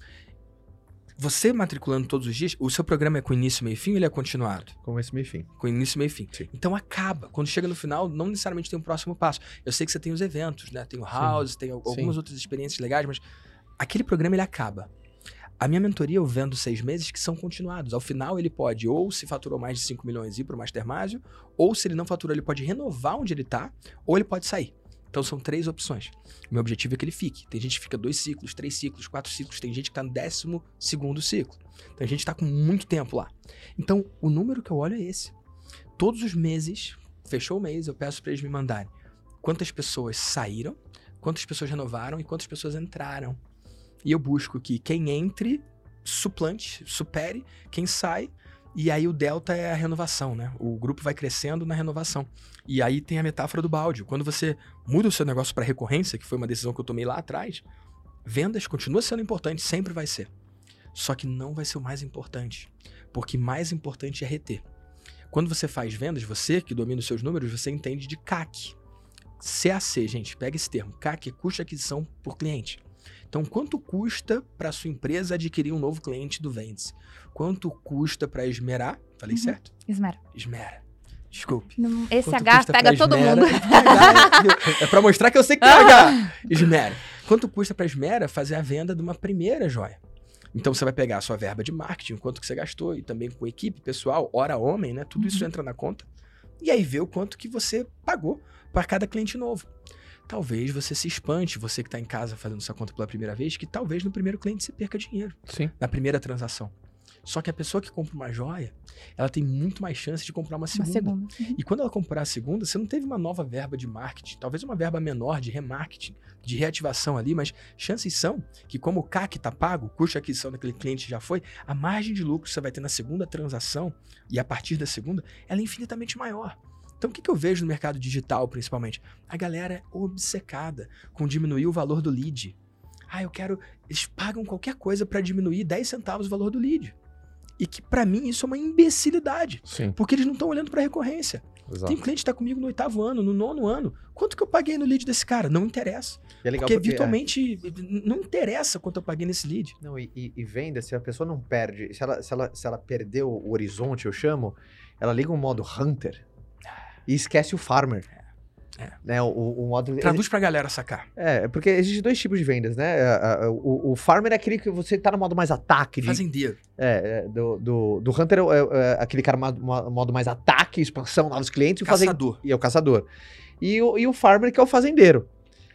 Você matriculando todos os dias, o seu programa é com início, meio e fim ou ele é continuado? Começo, meio e fim. Com início, meio e fim. Sim. Então acaba. Quando chega no final, não necessariamente tem um próximo passo. Eu sei que você tem os eventos, né? Tem o house, tem al- algumas Sim. outras experiências legais, mas aquele programa ele acaba. A minha mentoria eu vendo seis meses que são continuados. Ao final ele pode, ou se faturou mais de 5 milhões, ir para o Mastermásio, ou se ele não faturou, ele pode renovar onde ele tá, ou ele pode sair. Então são três opções. Meu objetivo é que ele fique. Tem gente que fica dois ciclos, três ciclos, quatro ciclos, tem gente que tá no décimo segundo ciclo. Então a gente tá com muito tempo lá. Então o número que eu olho é esse. Todos os meses, fechou o mês, eu peço para eles me mandarem quantas pessoas saíram, quantas pessoas renovaram e quantas pessoas entraram. E eu busco que quem entre suplante, supere quem sai. E aí o delta é a renovação, né? O grupo vai crescendo na renovação. E aí tem a metáfora do balde. Quando você muda o seu negócio para recorrência, que foi uma decisão que eu tomei lá atrás, vendas continua sendo importante, sempre vai ser. Só que não vai ser o mais importante, porque mais importante é reter. Quando você faz vendas, você que domina os seus números, você entende de CAC. CAC, gente, pega esse termo. CAC é custo de aquisição por cliente. Então, quanto custa para sua empresa adquirir um novo cliente do Vendes? Quanto custa para esmerar? Falei Uhum. certo? Esmera. Esmera. Desculpe. Não- Esse Quanto H pega todo Esmera? mundo. (laughs) é pra mostrar que eu sei que tem H. (laughs) Esmera. Quanto custa pra Esmera fazer a venda de uma primeira joia? Então você vai pegar a sua verba de marketing, quanto que você gastou, e também com equipe, pessoal, hora homem, né? Tudo isso Uhum. entra na conta. E aí vê o quanto que você pagou para cada cliente novo. Talvez você se espante, você que está em casa fazendo essa conta pela primeira vez, que talvez no primeiro cliente você perca dinheiro, Sim. na primeira transação. Só que a pessoa que compra uma joia, ela tem muito mais chance de comprar uma Uma segunda. segunda. Uhum. E quando ela comprar a segunda, você não teve uma nova verba de marketing, talvez uma verba menor de remarketing, de reativação ali, mas chances são que como o CAC está pago, o custo de aquisição daquele cliente já foi, a margem de lucro que você vai ter na segunda transação e a partir da segunda, ela é infinitamente maior. Então o que, que eu vejo no mercado digital, principalmente? A galera é obcecada com diminuir o valor do lead. Ah, eu quero... Eles pagam qualquer coisa para diminuir 10 centavos o valor do lead. E que pra mim isso é uma imbecilidade. Sim, Porque eles não estão olhando pra recorrência. exato. Tem cliente que tá comigo no oitavo ano, no nono ano. Quanto que eu paguei no lead desse cara? Não interessa. É porque, porque, é. virtualmente não interessa quanto eu paguei nesse lead. Não, e, e, e venda, se a pessoa não perde, se ela, se, ela, se ela perdeu o horizonte, eu chamo, ela liga um modo hunter e esquece o farmer. É. Né, o, o, modo. Traduz pra galera sacar. É, porque existem dois tipos de vendas, né? A- a- O, o farmer é aquele que você tá no modo mais ataque. De, Fazendeiro. é, é, do, do, do hunter é, é- é aquele cara modo mais ataque, expansão, novos clientes. E Caçador. e é o caçador. E o, e o farmer que é o fazendeiro.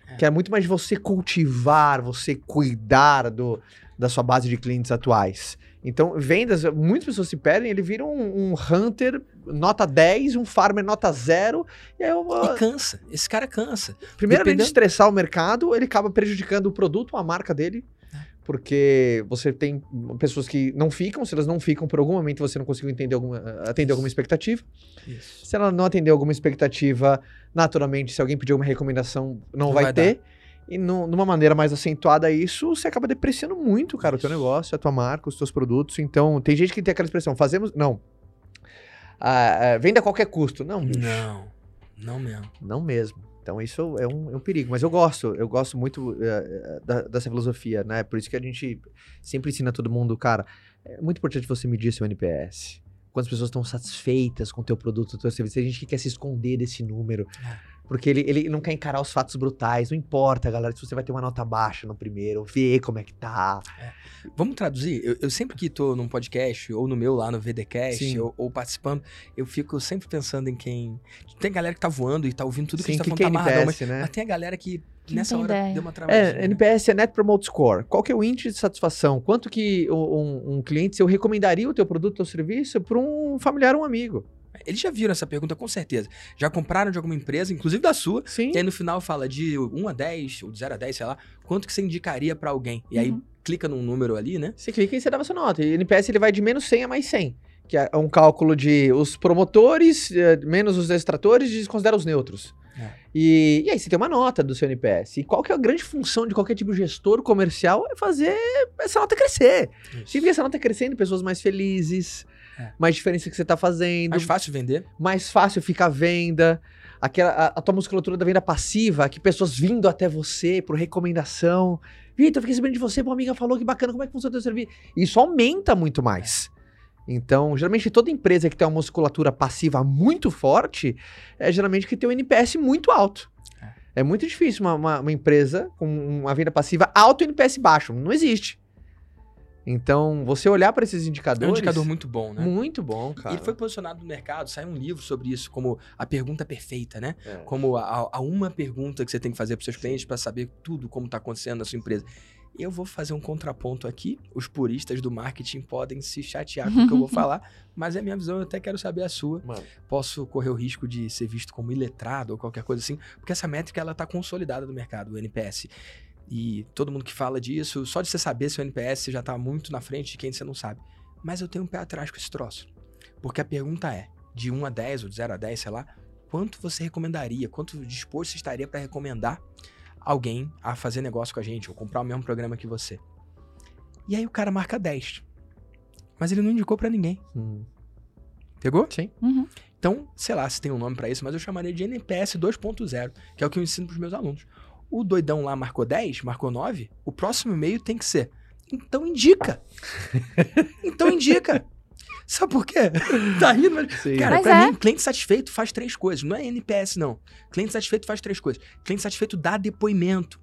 É. Que é muito mais de você cultivar, você cuidar do, da sua base de clientes atuais. Então, vendas, muitas pessoas se perdem, ele vira um, um hunter nota 10, um farmer nota 0. E aí eu, E cansa. Esse cara cansa. Primeiro, além de Dependendo- estressar o mercado, ele acaba prejudicando o produto, a marca dele. É. Porque você tem pessoas que não ficam, se elas não ficam por algum momento você não conseguiu entender alguma, atender alguma expectativa. Isso. Se ela não atender alguma expectativa, naturalmente, se alguém pedir uma recomendação, não, Não vai, vai ter. E nu- numa maneira mais acentuada isso, você acaba depreciando muito, cara, o teu Isso. negócio, a tua marca, os teus produtos. Então, tem gente que tem aquela expressão, fazemos. Não. Ah, ah, venda a qualquer custo. Não, bicho. Não. Não mesmo. Não mesmo. Então isso é um, é um perigo. Mas eu gosto, eu gosto muito eh, da- dessa filosofia, né? Por isso que a gente sempre ensina todo mundo, cara, é muito importante você medir seu NPS. Quantas pessoas estão satisfeitas com o teu produto, o teu serviço. Tem gente que quer se esconder desse número. É. Porque ele, ele não quer encarar os fatos brutais. Não importa, galera, se você vai ter uma nota baixa no primeiro, vê como é que tá. Vamos traduzir? Eu, eu sempre que tô num podcast, ou no meu lá no VDcast, ou, ou participando, eu fico sempre pensando em quem. Tem galera que tá voando e tá ouvindo tudo que a gente tá que, falando, que é tá amarradão, mas, né? mas tem a galera que Que nessa não hora ideia. deu uma travadinha. É, NPS é Net Promote Score. Qual que é o índice de satisfação? Quanto que um, um- cliente, se eu recomendaria o teu produto ou serviço para um familiar ou um amigo? Eles já viram essa pergunta com certeza. Já compraram de alguma empresa, inclusive da sua, Sim. e aí no final fala de 1 a 10, ou de 0 a 10, sei lá, quanto que você indicaria pra alguém. E aí Uhum. clica num número ali, né? Você clica e você dava sua nota. E o NPS ele vai de menos 100 a mais 100. Que é um cálculo de os promotores, eh, menos os extratores, e desconsidera os neutros. É. E, e aí você tem uma nota do seu NPS. E qual que é a grande função de qualquer tipo de gestor comercial? É fazer essa nota crescer. Significa essa nota crescendo, pessoas mais felizes, É. mais diferença que você tá fazendo, Mais fácil vender. mais fácil fica a venda. Aquela, a, a tua musculatura da venda passiva, que pessoas vindo até você por recomendação. Vitor, fiquei sabendo de você, uma amiga falou que bacana, como é que funciona o teu serviço? Isso aumenta muito mais. Então, geralmente, toda empresa que tem uma musculatura passiva muito forte, é geralmente que tem um NPS muito alto. É, muito difícil uma, uma- uma empresa com uma venda passiva alto e NPS baixo. Não existe. Então, você olhar para esses É indicadores. um indicador muito bom, né? muito bom, cara. E ele foi posicionado no mercado, saiu um livro sobre isso, como a pergunta perfeita, né? É. Como a, a uma pergunta que você tem que fazer para seus clientes para saber tudo como está acontecendo na sua empresa. Eu vou fazer um contraponto aqui. Os puristas do marketing podem se chatear com o que eu vou (laughs) falar, mas é a minha visão, eu até quero saber a sua. Mano, Posso correr o risco de ser visto como iletrado ou qualquer coisa assim, porque essa métrica ela tá consolidada no mercado, o NPS. E todo mundo que fala disso, só de você saber seu NPS você já tá muito na frente de quem você não sabe. Mas eu tenho um pé atrás com esse troço. Porque a pergunta é, de 1 a 10 ou de 0 a 10, sei lá, quanto você recomendaria, quanto disposto você estaria para recomendar alguém a fazer negócio com a gente ou comprar o mesmo programa que você? E aí o cara marca 10. Mas ele não indicou para ninguém. hum, Pegou? sim. Uhum. Então, sei lá se tem um nome pra isso, mas eu chamaria de NPS 2.0, que é o que eu ensino pros meus alunos. O doidão lá marcou 10, marcou 9, o próximo e-mail tem que ser. Então indica. (laughs) então indica. Sabe por quê? (laughs) tá rindo, mas. Sim. Cara, Mas pra é. mim, cliente satisfeito faz três coisas. Não é NPS, não. Cliente satisfeito faz três coisas. Cliente satisfeito dá depoimento.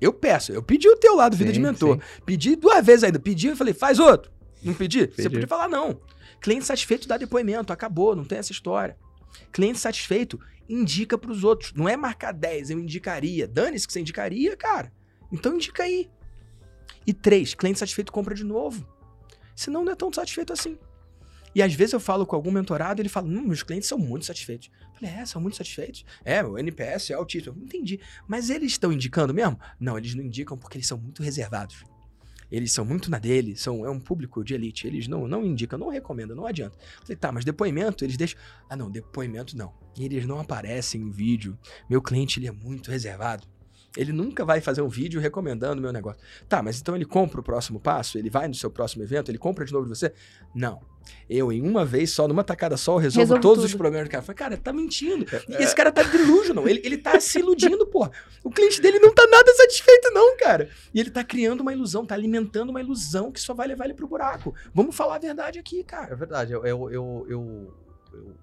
Eu peço, eu pedi o teu lado, vida Sim, de mentor. sim. Pedi duas vezes ainda. Pedi e falei, faz outro. Não pedi? Você Pedi. podia falar não. Cliente satisfeito dá depoimento, acabou, não tem essa história. Cliente satisfeito indica pros outros. Não é marcar 10, eu indicaria. Dane-se que você indicaria, cara. Então indica aí. E três, cliente satisfeito compra de novo. Senão não é tão satisfeito assim. E às vezes eu falo com algum mentorado ele fala: hum, meus clientes são muito satisfeitos. Eu falei, é, são muito satisfeitos. É, o NPS é altíssimo. Eu Entendi. Mas eles estão indicando mesmo? Não, eles não indicam porque eles são muito reservados. Eles são muito na dele, são, é um público de elite. Eles não, não indicam, não recomendam, não adianta. Eu Falei, tá, mas depoimento, eles deixam. Ah, não, depoimento não. Eles não aparecem em vídeo. Meu cliente, ele é muito reservado. Ele nunca vai fazer um vídeo recomendando o meu negócio. Tá, mas então ele compra o próximo passo? Ele vai no seu próximo evento? Ele compra de novo de você? Não. Eu, em uma vez só, numa tacada só, eu resolvo Resolve todos os tudo. problemas do cara. Eu falei, cara, tá mentindo. E esse cara tá delusional. Ele, ele tá se iludindo, porra. O cliente dele não tá nada satisfeito, não, cara. E ele tá criando uma ilusão, tá alimentando uma ilusão que só vai levar ele pro buraco. Vamos falar a verdade aqui, cara. É verdade. Eu, eu, eu, eu-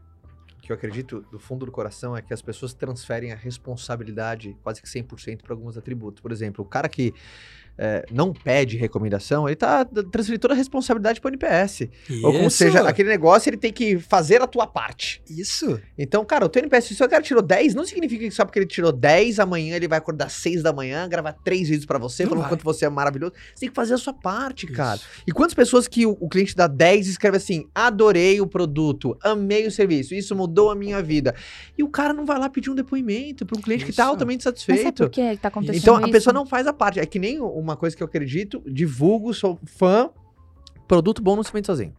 que eu acredito do fundo do coração é que as pessoas transferem a responsabilidade quase que 100% para alguns atributos. Por exemplo, o cara que é, não pede recomendação, ele tá transferindo toda a responsabilidade para o NPS. Ou como seja, aquele negócio ele tem que fazer a tua parte. Isso. Então, cara, o teu NPS, se o cara tirou 10, não significa que só porque ele tirou 10, amanhã ele vai acordar às 6 da manhã, gravar três vídeos pra você, Não falando vai. quanto você é maravilhoso. Você tem que fazer a sua parte, cara. Isso. E quantas pessoas que o, o cliente dá 10 e escreve assim: adorei o produto, amei o serviço, isso mudou a minha vida. E o cara não vai lá pedir um depoimento para um cliente que tá Isso. altamente Mas sabe satisfeito. por que tá acontecendo Então a isso? pessoa não faz a parte. É que nem uma coisa que eu acredito, divulgo, sou fã, produto bom não se vende sozinho.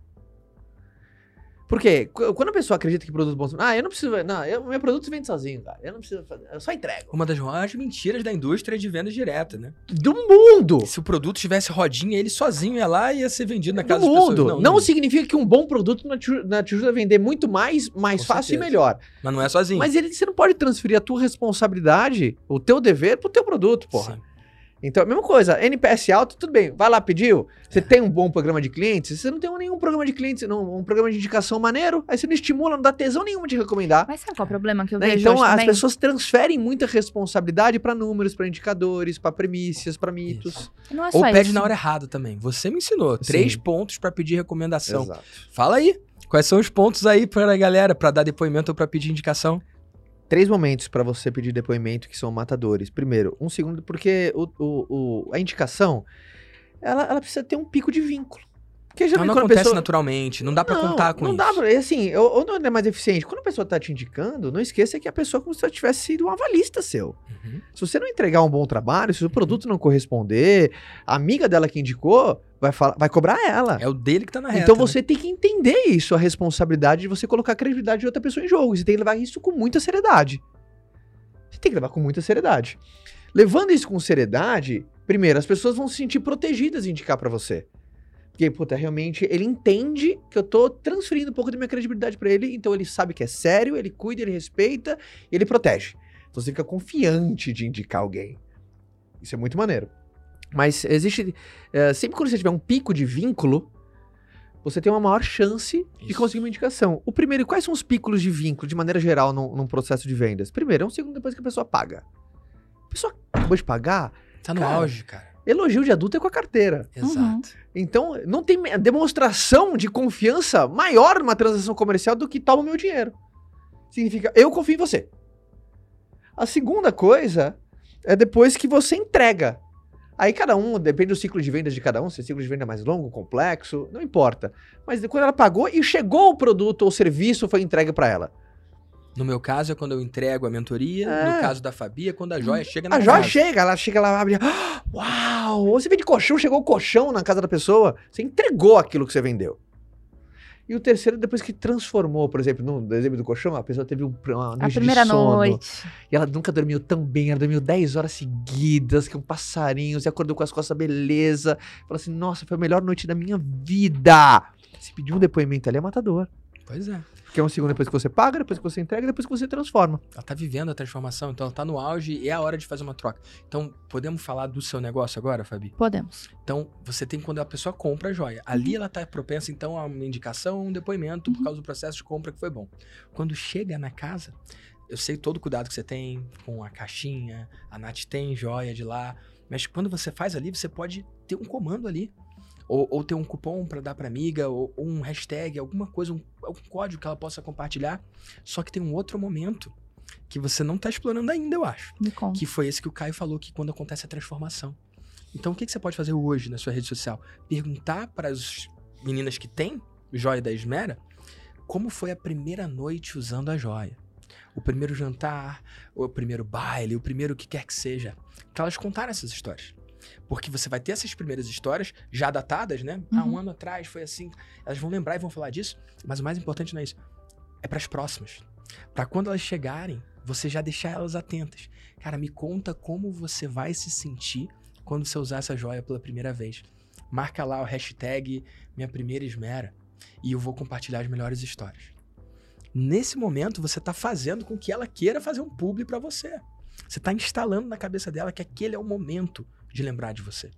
Por quê? Qu- Quando a pessoa acredita que produto bom. Ah, eu não preciso. Não, eu, meu produto se vende sozinho, cara. Eu não preciso fazer. Eu só entrego. Uma das maiores mentiras da indústria de venda direta, né? Do mundo! Se o produto tivesse rodinha, ele sozinho ia lá e ia ser vendido na Do casa das mundo! pessoas. Não, significa que um bom produto não te, não te ajuda a vender muito mais, mais Com fácil e certeza. melhor. Mas não é sozinho. Mas ele, você não pode transferir a tua responsabilidade, o teu dever, pro teu produto, porra. Sim. Então, a mesma coisa, NPS alto, tudo bem, vai lá, pediu. Você tem um bom programa de clientes, você não tem nenhum programa de clientes, não, um programa de indicação maneiro, aí você não estimula, não dá tesão nenhuma de recomendar. Mas sabe qual é o problema que eu né? vejo Então, hoje as também? pessoas transferem muita responsabilidade pra números, pra indicadores, pra premissas, pra mitos. Não é Ou só pede isso. na hora errada também. Você me ensinou. Sim. Três pontos pra pedir recomendação. Exato. Fala aí. Quais são os pontos aí pra galera, pra dar depoimento ou pra pedir indicação? Três momentos pra você pedir depoimento que são matadores. Primeiro, um segundo, porque o, o- o- a indicação, ela, ela precisa ter um pico de vínculo. Porque Não, geralmente não a acontece pessoa... naturalmente. Não dá pra Não, contar com não isso. dá pra. Assim, ou, ou não é mais eficiente. Quando a pessoa tá te indicando, não esqueça que a pessoa é como se ela tivesse sido um avalista seu. Uhum. Se você não entregar um bom trabalho, se o produto não corresponder, a amiga dela que indicou vai, falar, vai cobrar ela. É o dele que tá na reta. então né? você tem que entender isso, a responsabilidade de você colocar a credibilidade de outra pessoa em jogo. Você tem que levar isso com muita seriedade. Você tem que levar com muita seriedade. Levando isso com seriedade, primeiro, as pessoas vão se sentir protegidas em indicar pra você. Porque, puta, realmente ele entende que eu tô transferindo um pouco da minha credibilidade pra ele, então ele sabe que é sério, ele cuida, ele respeita e ele protege. Então você fica confiante de indicar alguém. Isso é muito maneiro. Mas existe. eh, sempre quando você tiver um pico de vínculo, você tem uma maior chance de Isso. conseguir uma indicação. O primeiro, quais são os picos de vínculo, de maneira geral, num, num processo de vendas? Primeiro, é um segundo depois que a pessoa paga. A pessoa acabou de pagar, Tá no Cara, auge, cara. Elogio de adulto é com a carteira. Exato. Então, não tem demonstração de confiança maior numa transação comercial do que toma o meu dinheiro. Significa, eu confio em você. A segunda coisa é depois que você entrega. Aí cada um, depende do ciclo de vendas de cada um, se o ciclo de venda é mais longo, complexo, não importa. Mas quando ela pagou e chegou o produto ou serviço, foi entregue para ela. No meu caso é quando eu entrego a mentoria. É. No caso da Fabi é quando a joia chega na A joia casa. chega, ela chega lá, abre. "Ah, Uau! Você vende colchão, chegou o colchão na casa da pessoa. Você entregou aquilo que você vendeu. E o terceiro, depois que transformou, por exemplo, no exemplo do colchão, a pessoa teve um, uma A noite primeira de sono. noite. E ela nunca dormiu tão bem, ela dormiu 10 horas seguidas, com passarinhos, e acordou com as costas beleza. Falou assim, nossa, foi a melhor noite da minha vida. Se pedir um depoimento ali é matador. Pois é. Porque é um segundo depois que você paga, depois que você entrega, depois que você transforma. Ela tá vivendo a transformação, então ela tá no auge e é a hora de fazer uma troca. Então, podemos falar do seu negócio agora, Fabi? Podemos. Então, você tem quando a pessoa compra a joia. Ali Uhum. ela tá propensa, então, a uma indicação, um depoimento por causa do processo de compra que foi bom. Quando chega na casa, eu sei todo o cuidado que você tem com a caixinha, a Nath tem joia de lá, mas quando você faz ali, você pode ter um comando ali. Ou, ou ter um cupom para dar pra amiga, ou, ou um hashtag, alguma coisa, um, algum código que ela possa compartilhar. Só que tem um outro momento que você não tá explorando ainda, eu acho. Que foi esse que o Caio falou, que quando acontece a transformação. Então, o que, que você pode fazer hoje na sua rede social? Perguntar para as meninas que têm joia da Esmera como foi a primeira noite usando a joia. O primeiro jantar, o primeiro baile, o primeiro que quer que seja. Para elas contarem essas histórias. Porque você vai ter essas primeiras histórias já datadas, né? Há um Uhum. ano atrás foi assim. Elas vão lembrar e vão falar disso. Mas o mais importante não é isso. É para as próximas. Para quando elas chegarem você já deixar elas atentas. Cara, me conta como você vai se sentir quando você usar essa joia pela primeira vez. Marca lá o hashtag minha primeira esmera e eu vou compartilhar as melhores histórias. Nesse momento, você está fazendo com que ela queira fazer um publi para você. Você está instalando na cabeça dela que aquele é o momento de lembrar de você.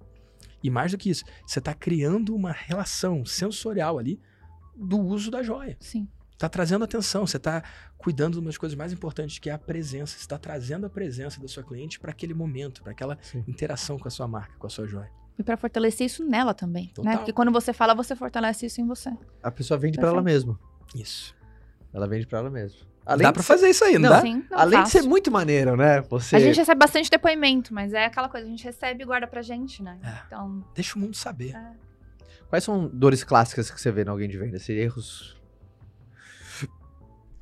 E mais do que isso, você está criando uma relação sensorial ali do uso da joia. Sim. Tá trazendo atenção, você está cuidando de uma das coisas mais importantes, que é a presença. Você está trazendo a presença da sua cliente para aquele momento, para aquela Sim. interação com a sua marca, com a sua joia. E pra fortalecer isso nela também, né? Total. Porque quando você fala, você fortalece isso em você. A pessoa vende pra ela mesma. Isso. Ela vende pra ela mesma. Dá de para ser- fazer isso aí, não, Não, dá? Sim, não Além de fácil. ser muito maneiro, né? Você. A gente recebe bastante depoimento, mas é aquela coisa, a gente recebe e guarda pra gente, né? É. Então, Deixa o mundo saber. é. Quais são dores clássicas que você vê em alguém de venda? Esses erros.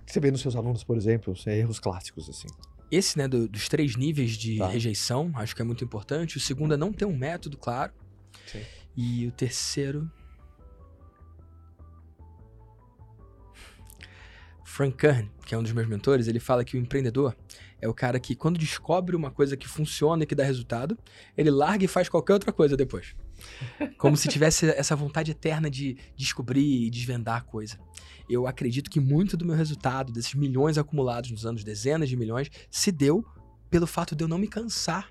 Que você vê nos seus alunos, por exemplo, erros clássicos, assim. Esse, né, do- dos três níveis de Tá. rejeição, acho que é muito importante. O segundo é não ter um método claro. Sim. E o terceiro. Frank Kern, que é um dos meus mentores, ele fala que o empreendedor é o cara que, quando descobre uma coisa que funciona e que dá resultado, ele larga e faz qualquer outra coisa depois. (laughs) Como se tivesse essa vontade eterna de descobrir e desvendar a coisa. Eu acredito que muito do meu resultado, desses milhões acumulados nos anos, dezenas de milhões, se deu pelo fato de eu não me cansar.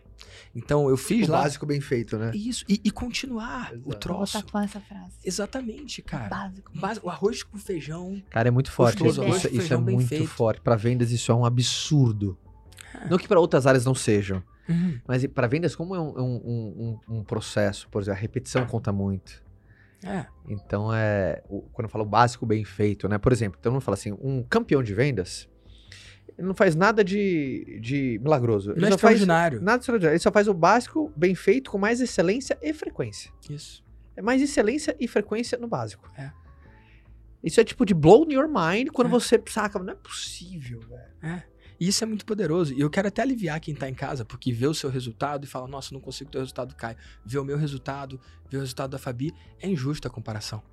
Então eu fiz o lá. básico bem feito, né? Isso, e, e continuar o Exato. troço. Tá com essa frase. Exatamente, cara. Básico. Basi- O arroz com feijão. Cara, é muito forte. Gostoso, Isso, isso, é muito feito. forte. Pra vendas, isso é um absurdo. Não que pra outras áreas não sejam. Uhum. Mas pra vendas, como é um, um- um- um processo, por exemplo, a repetição conta muito. É. Então é. o- quando eu falo básico bem feito, né? Por exemplo, então não fala assim, um campeão de vendas, ele não faz nada de, de milagroso. Ele Não é extraordinário. nada extraordinário. Ele só faz o básico bem feito com mais excelência e frequência. Isso. É mais excelência e frequência no básico. É. Isso é tipo de blow your mind quando É. você saca, não é possível, velho. E isso é muito poderoso. E eu quero até aliviar quem tá em casa, porque vê o seu resultado e fala, nossa, não consigo ter o resultado do Caio. Vê o meu resultado, vê o resultado da Fabi. É injusta a comparação.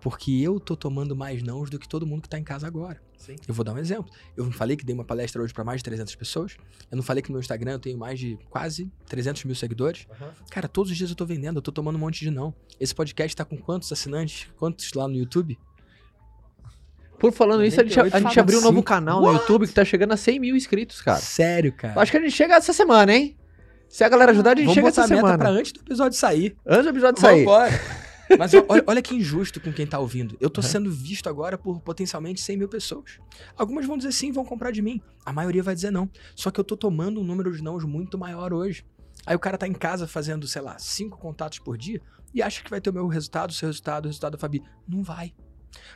Porque eu tô tomando mais nãos do que todo mundo que tá em casa agora. Sim. Eu vou dar um exemplo. Eu não falei que dei uma palestra hoje para mais de 300 pessoas. Eu não falei que no meu Instagram eu tenho mais de quase 300 mil seguidores. Cara, todos os dias eu tô vendendo, eu tô tomando um monte de não. Esse podcast tá com quantos assinantes? Quantos lá no YouTube? Por falando isso, a gente, a 98, gente abriu um novo 5. canal no What? YouTube que tá chegando a 100 mil inscritos, cara. Sério, cara. Eu acho que a gente chega essa semana, hein? Se a galera ajudar, a gente Vamos chega botar essa a meta semana. pra antes do episódio sair. Antes do episódio sair. Vambora. Mas olha, olha que injusto com quem tá ouvindo. Eu tô Uhum. sendo visto agora por potencialmente 100 mil pessoas. Algumas vão dizer sim, vão comprar de mim. A maioria vai dizer não. Só que eu tô tomando um número de nãos muito maior hoje. Aí o cara tá em casa fazendo, sei lá, cinco contatos por dia e acha que vai ter o meu resultado, o seu resultado, o resultado da Fabi. Não vai.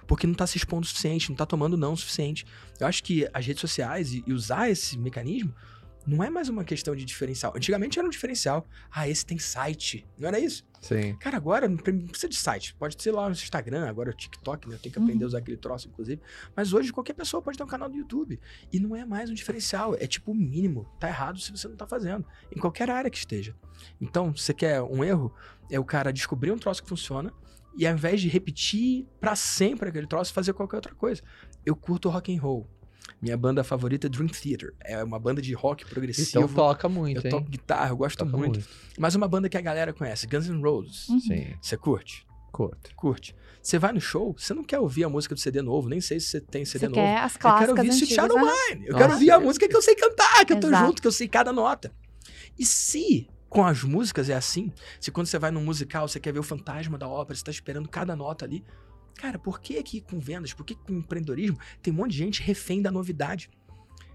Porque não tá se expondo o suficiente, não tá tomando não o suficiente. Eu acho que as redes sociais e, e usar esse mecanismo não é mais uma questão de diferencial. Antigamente era um diferencial. Ah, esse tem site. Não era isso? Sim. Cara, agora não pre- não precisa de site. Pode ser lá no Instagram, agora o TikTok, né? Eu tenho que aprender a usar aquele troço, inclusive. Mas hoje qualquer pessoa pode ter um canal do YouTube. E não é mais um diferencial. É tipo o mínimo. Tá errado se você não tá fazendo. Em qualquer área que esteja. Então, você quer um erro? É o cara descobrir um troço que funciona. E ao invés de repetir pra sempre aquele troço, fazer qualquer outra coisa. Eu curto rock and roll. Minha banda favorita é Dream Theater. É uma banda de rock progressivo. Então toca muito, eu hein? toco guitarra, eu gosto Toca muito. Mas uma banda que a galera conhece, Guns N' Roses. Uhum. Sim, Você curte? curto. Curte. Você vai no show, você não quer ouvir a música do CD novo, nem sei se você tem CD Você novo. quer as Eu quero clássicas ouvir Sweet. Shadow né? Mine. Eu Nossa. quero ouvir a música que eu sei cantar, que eu tô Exato. junto, que eu sei cada nota. E se com as músicas é assim, se quando você vai num musical, você quer ver o fantasma da ópera, você tá esperando cada nota ali. Cara, por que aqui com vendas, por que com empreendedorismo tem um monte de gente refém da novidade?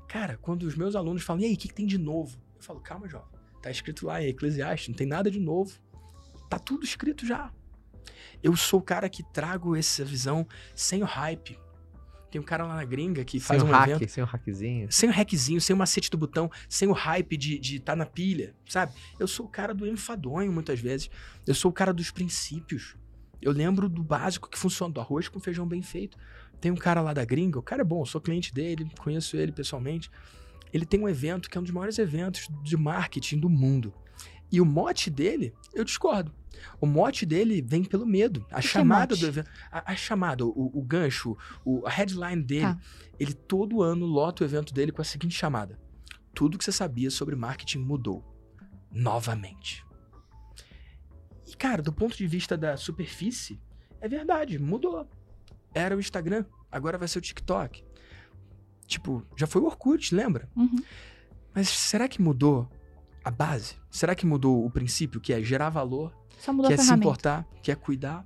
Cara, quando os meus alunos falam, e aí, o que, que tem de novo? Eu falo, calma, jovem. Tá escrito lá em Eclesiastes, não tem nada de novo. Tá tudo escrito já. Eu sou o cara que trago essa visão sem o hype. Tem um cara lá na gringa que faz sem um hack, evento sem o hackzinho. sem o hackzinho, sem o macete do botão, sem o hype de estar de tá na pilha, sabe? Eu sou o cara do enfadonho muitas vezes. Eu sou o cara dos princípios. Eu lembro do básico que funciona, do arroz com feijão bem feito. Tem um cara lá da gringa, o cara é bom, sou cliente dele, conheço ele pessoalmente. Ele tem um evento que é um dos maiores eventos de marketing do mundo. E o mote dele, eu discordo. O mote dele vem pelo medo. A que é chamada mote? do evento. A, a chamada, o, o gancho, o, a headline dele. Tá. Ele todo ano lota o evento dele com a seguinte chamada: Tudo que você sabia sobre marketing mudou. Novamente. E, cara, do ponto de vista da superfície, é verdade, mudou. Era o Instagram, agora vai ser o TikTok. Tipo, já foi o Orkut, lembra? Uhum. Mas será que mudou a base? Será que mudou o princípio, que é gerar valor, Só mudou que é se importar, que é cuidar?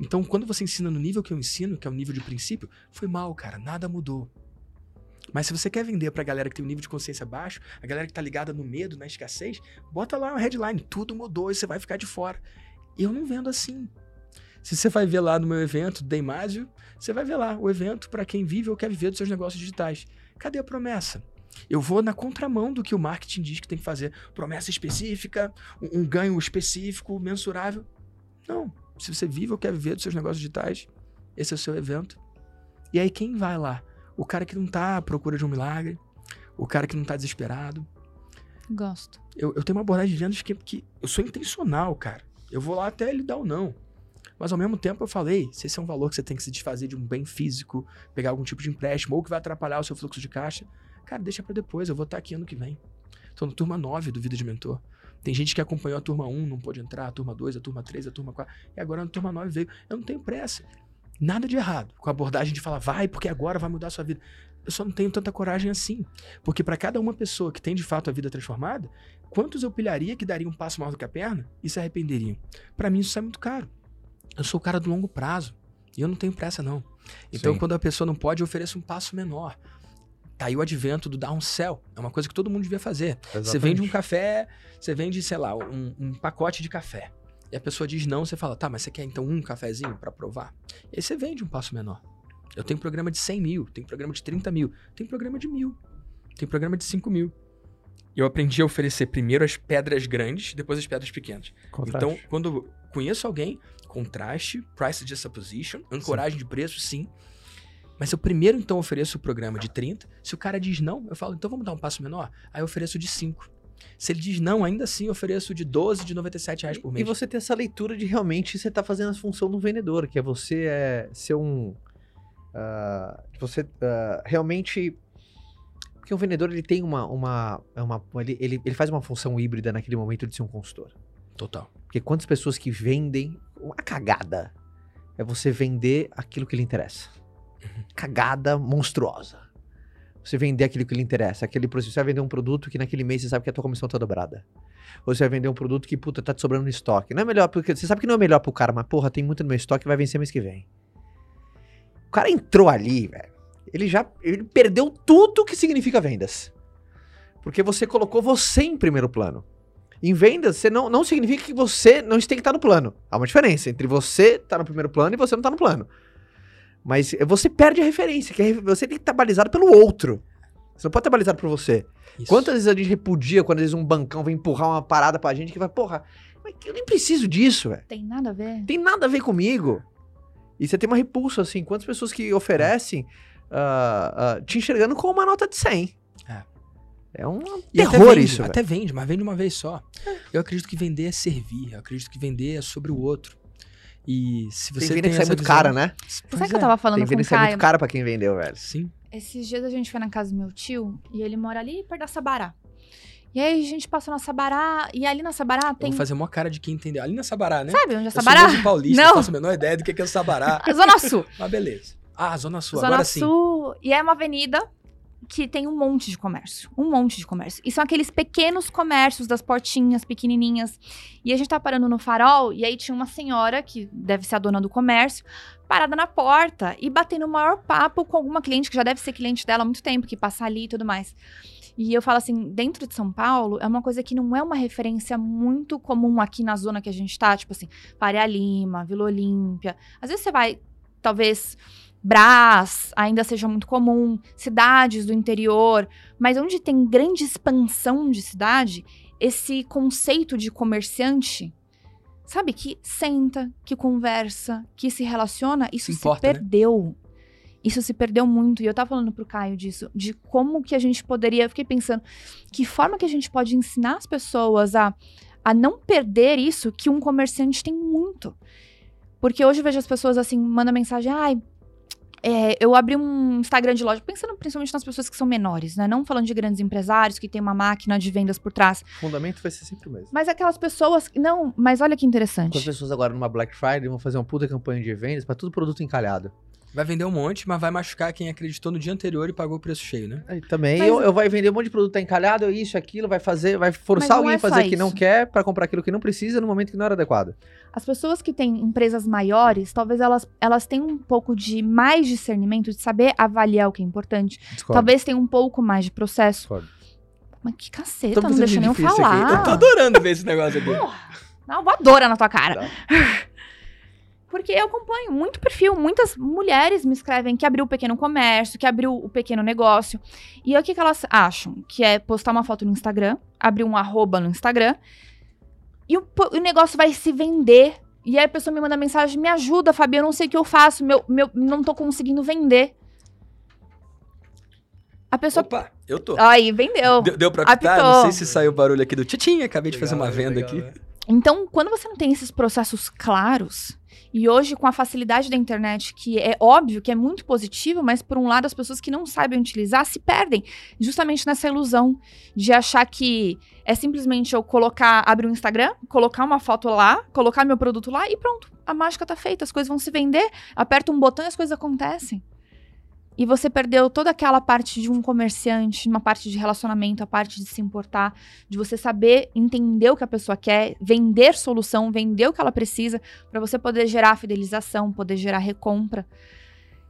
Então, quando você ensina no nível que eu ensino, que é o nível de princípio, foi mal, cara, nada mudou. Mas se você quer vender pra galera que tem um nível de consciência baixo, a galera que tá ligada no medo, na escassez, bota lá uma headline, tudo mudou e você vai ficar de fora. Eu não vendo assim. Se você vai ver lá no meu evento, Deimásio, você vai ver lá o evento para quem vive ou quer viver dos seus negócios digitais. Cadê a promessa? Eu vou na contramão do que o marketing diz que tem que fazer. Promessa específica, um, um ganho específico, mensurável. Não. Se você vive ou quer viver dos seus negócios digitais, esse é o seu evento. E aí quem vai lá? O cara que não tá à procura de um milagre, o cara que não tá desesperado. Gosto. Eu, eu tenho uma abordagem de vendas que, que eu sou intencional, cara. Eu vou lá até ele dar o não. Mas ao mesmo tempo eu falei, se esse é um valor que você tem que se desfazer de um bem físico, pegar algum tipo de empréstimo ou que vai atrapalhar o seu fluxo de caixa, cara, deixa pra depois, eu vou estar aqui ano que vem. Tô na turma 9 do Vida de Mentor. Tem gente que acompanhou a turma 1, não pôde entrar, a turma 2, a turma 3, a turma 4, e agora na turma 9 veio. Eu não tenho pressa. Nada de errado com a abordagem de falar, vai, porque agora vai mudar a sua vida. Eu só não tenho tanta coragem assim. Porque para cada uma pessoa que tem de fato a vida transformada, quantos eu pilharia que daria um passo maior do que a perna e se arrependeriam? Para mim isso é muito caro. Eu sou o cara do longo prazo. E eu não tenho pressa, não. Então, Sim. quando a pessoa não pode, eu ofereço um passo menor. Tá aí o advento do downsell. É uma coisa que todo mundo devia fazer. Você vende um café, você vende, sei lá, um, um pacote de café. E a pessoa diz não, você fala, tá, mas você quer então um cafezinho pra provar? E aí você vende um passo menor. Eu tenho programa de 100 mil, tenho programa de 30 mil, tem programa de mil, tem programa de 5 mil. Eu aprendi a oferecer primeiro as pedras grandes, depois as pedras pequenas. Então, quando eu conheço alguém, contraste, price juxtaposition, ancoragem de preço, sim. Mas eu primeiro, então, ofereço o programa de 30. Se o cara diz não, eu falo, então vamos dar um passo menor? Aí eu ofereço de 5. Se ele diz não, ainda assim eu ofereço de 12, de 97 reais por E mês. você ter essa leitura de realmente você tá fazendo a função do vendedor, que é você é, ser um. Ah, você ah, realmente. Porque o vendedor ele tem uma. uma, é uma ele, ele, ele faz uma função híbrida naquele momento de ser um consultor. Total. Porque quantas pessoas que vendem. Uma cagada é você vender aquilo que lhe interessa. Cagada monstruosa. Você vender aquilo que lhe interessa. Aquele, você vai vender um produto que naquele mês você sabe que a tua comissão tá dobrada. Ou você vai vender um produto que, puta, tá te sobrando no estoque. Não é melhor, porque você sabe que não é melhor pro cara, mas, porra, tem muito no meu estoque vai vencer mês que vem. O cara entrou ali, velho. Ele já ele perdeu tudo que significa vendas. Porque você colocou você em primeiro plano. Em vendas, você não, não significa que você não tem que estar no plano. Há uma diferença entre você estar no primeiro plano e você não estar no plano. Mas você perde a referência, que é- você tem que estar balizado pelo outro. Você não pode estar balizado por você. Isso. Quantas vezes a gente repudia quando às vezes um bancão vem empurrar uma parada pra gente que vai, porra, mas eu nem preciso disso, velho. Tem nada a ver. Tem nada a ver comigo. E você tem uma repulsa, assim. Quantas pessoas que oferecem ah, ah, te enxergando com uma nota de 100? É. É um E até terror vende, isso. Até vende, mas vende uma vez só. Eu acredito que vender é servir. Eu acredito que vender é sobre o outro. E se Tem você venda tem, que sai muito visão- cara, né? Pois Sabe que eu é. tava falando Tem com o Caio? muito cara pra quem vendeu, velho. Sim. Esses dias a gente foi na casa do meu tio e ele mora ali perto da Sabará. E aí a gente passou na Sabará e ali na Sabará Eu tem. vou fazer uma cara de quem entendeu. Ali na Sabará, né? Sabe onde é Eu sou Sabará? paulista, Não. não faço a menor ideia do que que é o Sabará. (laughs) Zona Sul. (laughs) Mas beleza. Ah, Zona Sul, Zona agora sim. Sul. E é uma avenida que tem um monte de comércio. Um monte de comércio. E são aqueles pequenos comércios das portinhas pequenininhas. E a gente tá parando no farol e aí tinha uma senhora, que deve ser a dona do comércio, parada na porta e batendo o maior papo com alguma cliente, que já deve ser cliente dela há muito tempo, que passa ali e tudo mais. E eu falo assim, dentro de São Paulo, é uma coisa que não é uma referência muito comum aqui na zona que a gente tá, tipo assim, Faria Lima, Vila Olímpia. Às vezes você vai, talvez, Brás ainda seja muito comum, cidades do interior, mas onde tem grande expansão de cidade, esse conceito de comerciante, sabe, que senta, que conversa, que se relaciona, isso se, importa, né? perdeu. Isso se perdeu muito. E eu tava falando pro Caio disso, de como que a gente poderia. Eu fiquei pensando, que forma que a gente pode ensinar as pessoas a, a não perder isso que um comerciante tem muito. Porque hoje eu vejo as pessoas assim, mandam mensagem, ai, é, eu abri um Instagram de loja, pensando principalmente nas pessoas que são menores, né? Não falando de grandes empresários que tem uma máquina de vendas por trás. O fundamento vai ser sempre o mesmo. Mas aquelas pessoas. Não, mas olha que Com as interessante. pessoas agora numa Black Friday vão fazer uma puta campanha de vendas pra tudo produto encalhado. Vai vender um monte, mas vai machucar quem acreditou no dia anterior e pagou o preço cheio, né? Aí também Mas- eu, eu vai vender um monte de produto tá encalhado, isso, aquilo, vai fazer, vai forçar alguém é a fazer só o que não quer pra comprar aquilo que não precisa no momento que não era adequado. As pessoas que têm empresas maiores, talvez elas, elas tenham um pouco de mais discernimento, de saber avaliar o que é importante. Discordo. Talvez tenham um pouco mais de processo. Discordo. Mas que caceta, não deixa de nem eu difícil aqui. falar. Eu tô adorando ver esse negócio aqui. Dá uma voadora na tua cara. Tá. (laughs) Porque eu acompanho muito perfil, muitas mulheres me escrevem que abriu o pequeno comércio, que abriu o pequeno negócio. E aí, o que, que elas acham? Que é postar uma foto no Instagram, abrir um arroba no Instagram, e o, o negócio vai se vender. E aí a pessoa me manda mensagem, me ajuda, Fabi, eu não sei o que eu faço, meu, meu, não tô conseguindo vender. A pessoa... Opa, eu tô. Aí, vendeu. Deu, deu pra captar? Apitou. Não sei se saiu o barulho aqui do tchim, acabei de fazer uma venda aqui. Então, quando você não tem esses processos claros, e hoje com a facilidade da internet, que é óbvio que é muito positivo, mas por um lado as pessoas que não sabem utilizar se perdem justamente nessa ilusão de achar que é simplesmente eu colocar, abrir um Instagram, colocar uma foto lá, colocar meu produto lá e pronto, a mágica tá feita, as coisas vão se vender, aperta um botão e as coisas acontecem. E você perdeu toda aquela parte de um comerciante, uma parte de relacionamento, a parte de se importar, de você saber entender o que a pessoa quer, vender solução, vender o que ela precisa, pra você poder gerar fidelização, poder gerar recompra.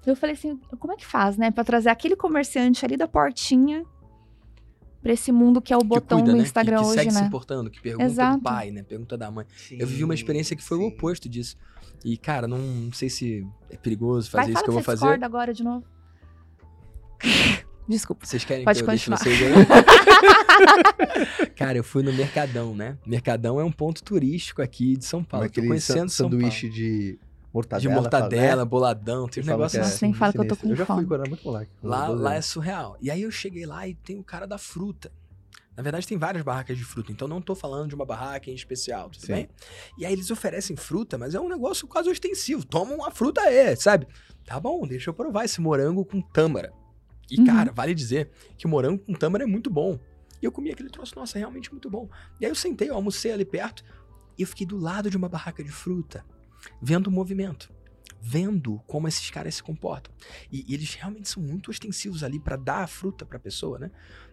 Eu falei assim, como é que faz, né, Pra trazer aquele comerciante ali da portinha pra esse mundo que é o Que botão cuida, do né? Instagram que, que hoje, segue se né? importando, que pergunta Exato. do pai, né? Pergunta da mãe. Eu vivi uma experiência que foi o oposto disso. E, cara, não, não sei se é perigoso fazer Vai, isso que eu vou você fazer. agora de novo. Desculpa. Vocês querem Pode que eu deixe continuar. vocês aí? (laughs) Cara, eu fui no Mercadão, né? Mercadão é um ponto turístico aqui de São Paulo. Tô aquele conhecendo san- São Paulo. sanduíche de mortadela. De fala, mortadela, né? boladão, tem um negócio é Nossa, nem fala que eu tô com Eu já fui fome. era muito Lá, 12 lá é surreal. E aí eu cheguei lá e tem o cara da fruta. Na verdade, tem várias barracas de fruta, então não tô falando de uma barraca em especial, tudo Sim. bem? E aí eles oferecem fruta, mas é um negócio quase ostensivo. Toma uma fruta aí, sabe? Tá bom, deixa eu provar esse morango com tâmara. E, Uhum. cara, vale dizer que o morango com tâmara é muito bom. E eu comi aquele troço, nossa, é realmente muito bom. E aí eu sentei, eu almocei ali perto, e eu fiquei do lado de uma barraca de fruta, vendo o movimento. Vendo como esses caras se comportam. E, e eles realmente são muito ostensivos ali pra dar a fruta pra pessoa, né?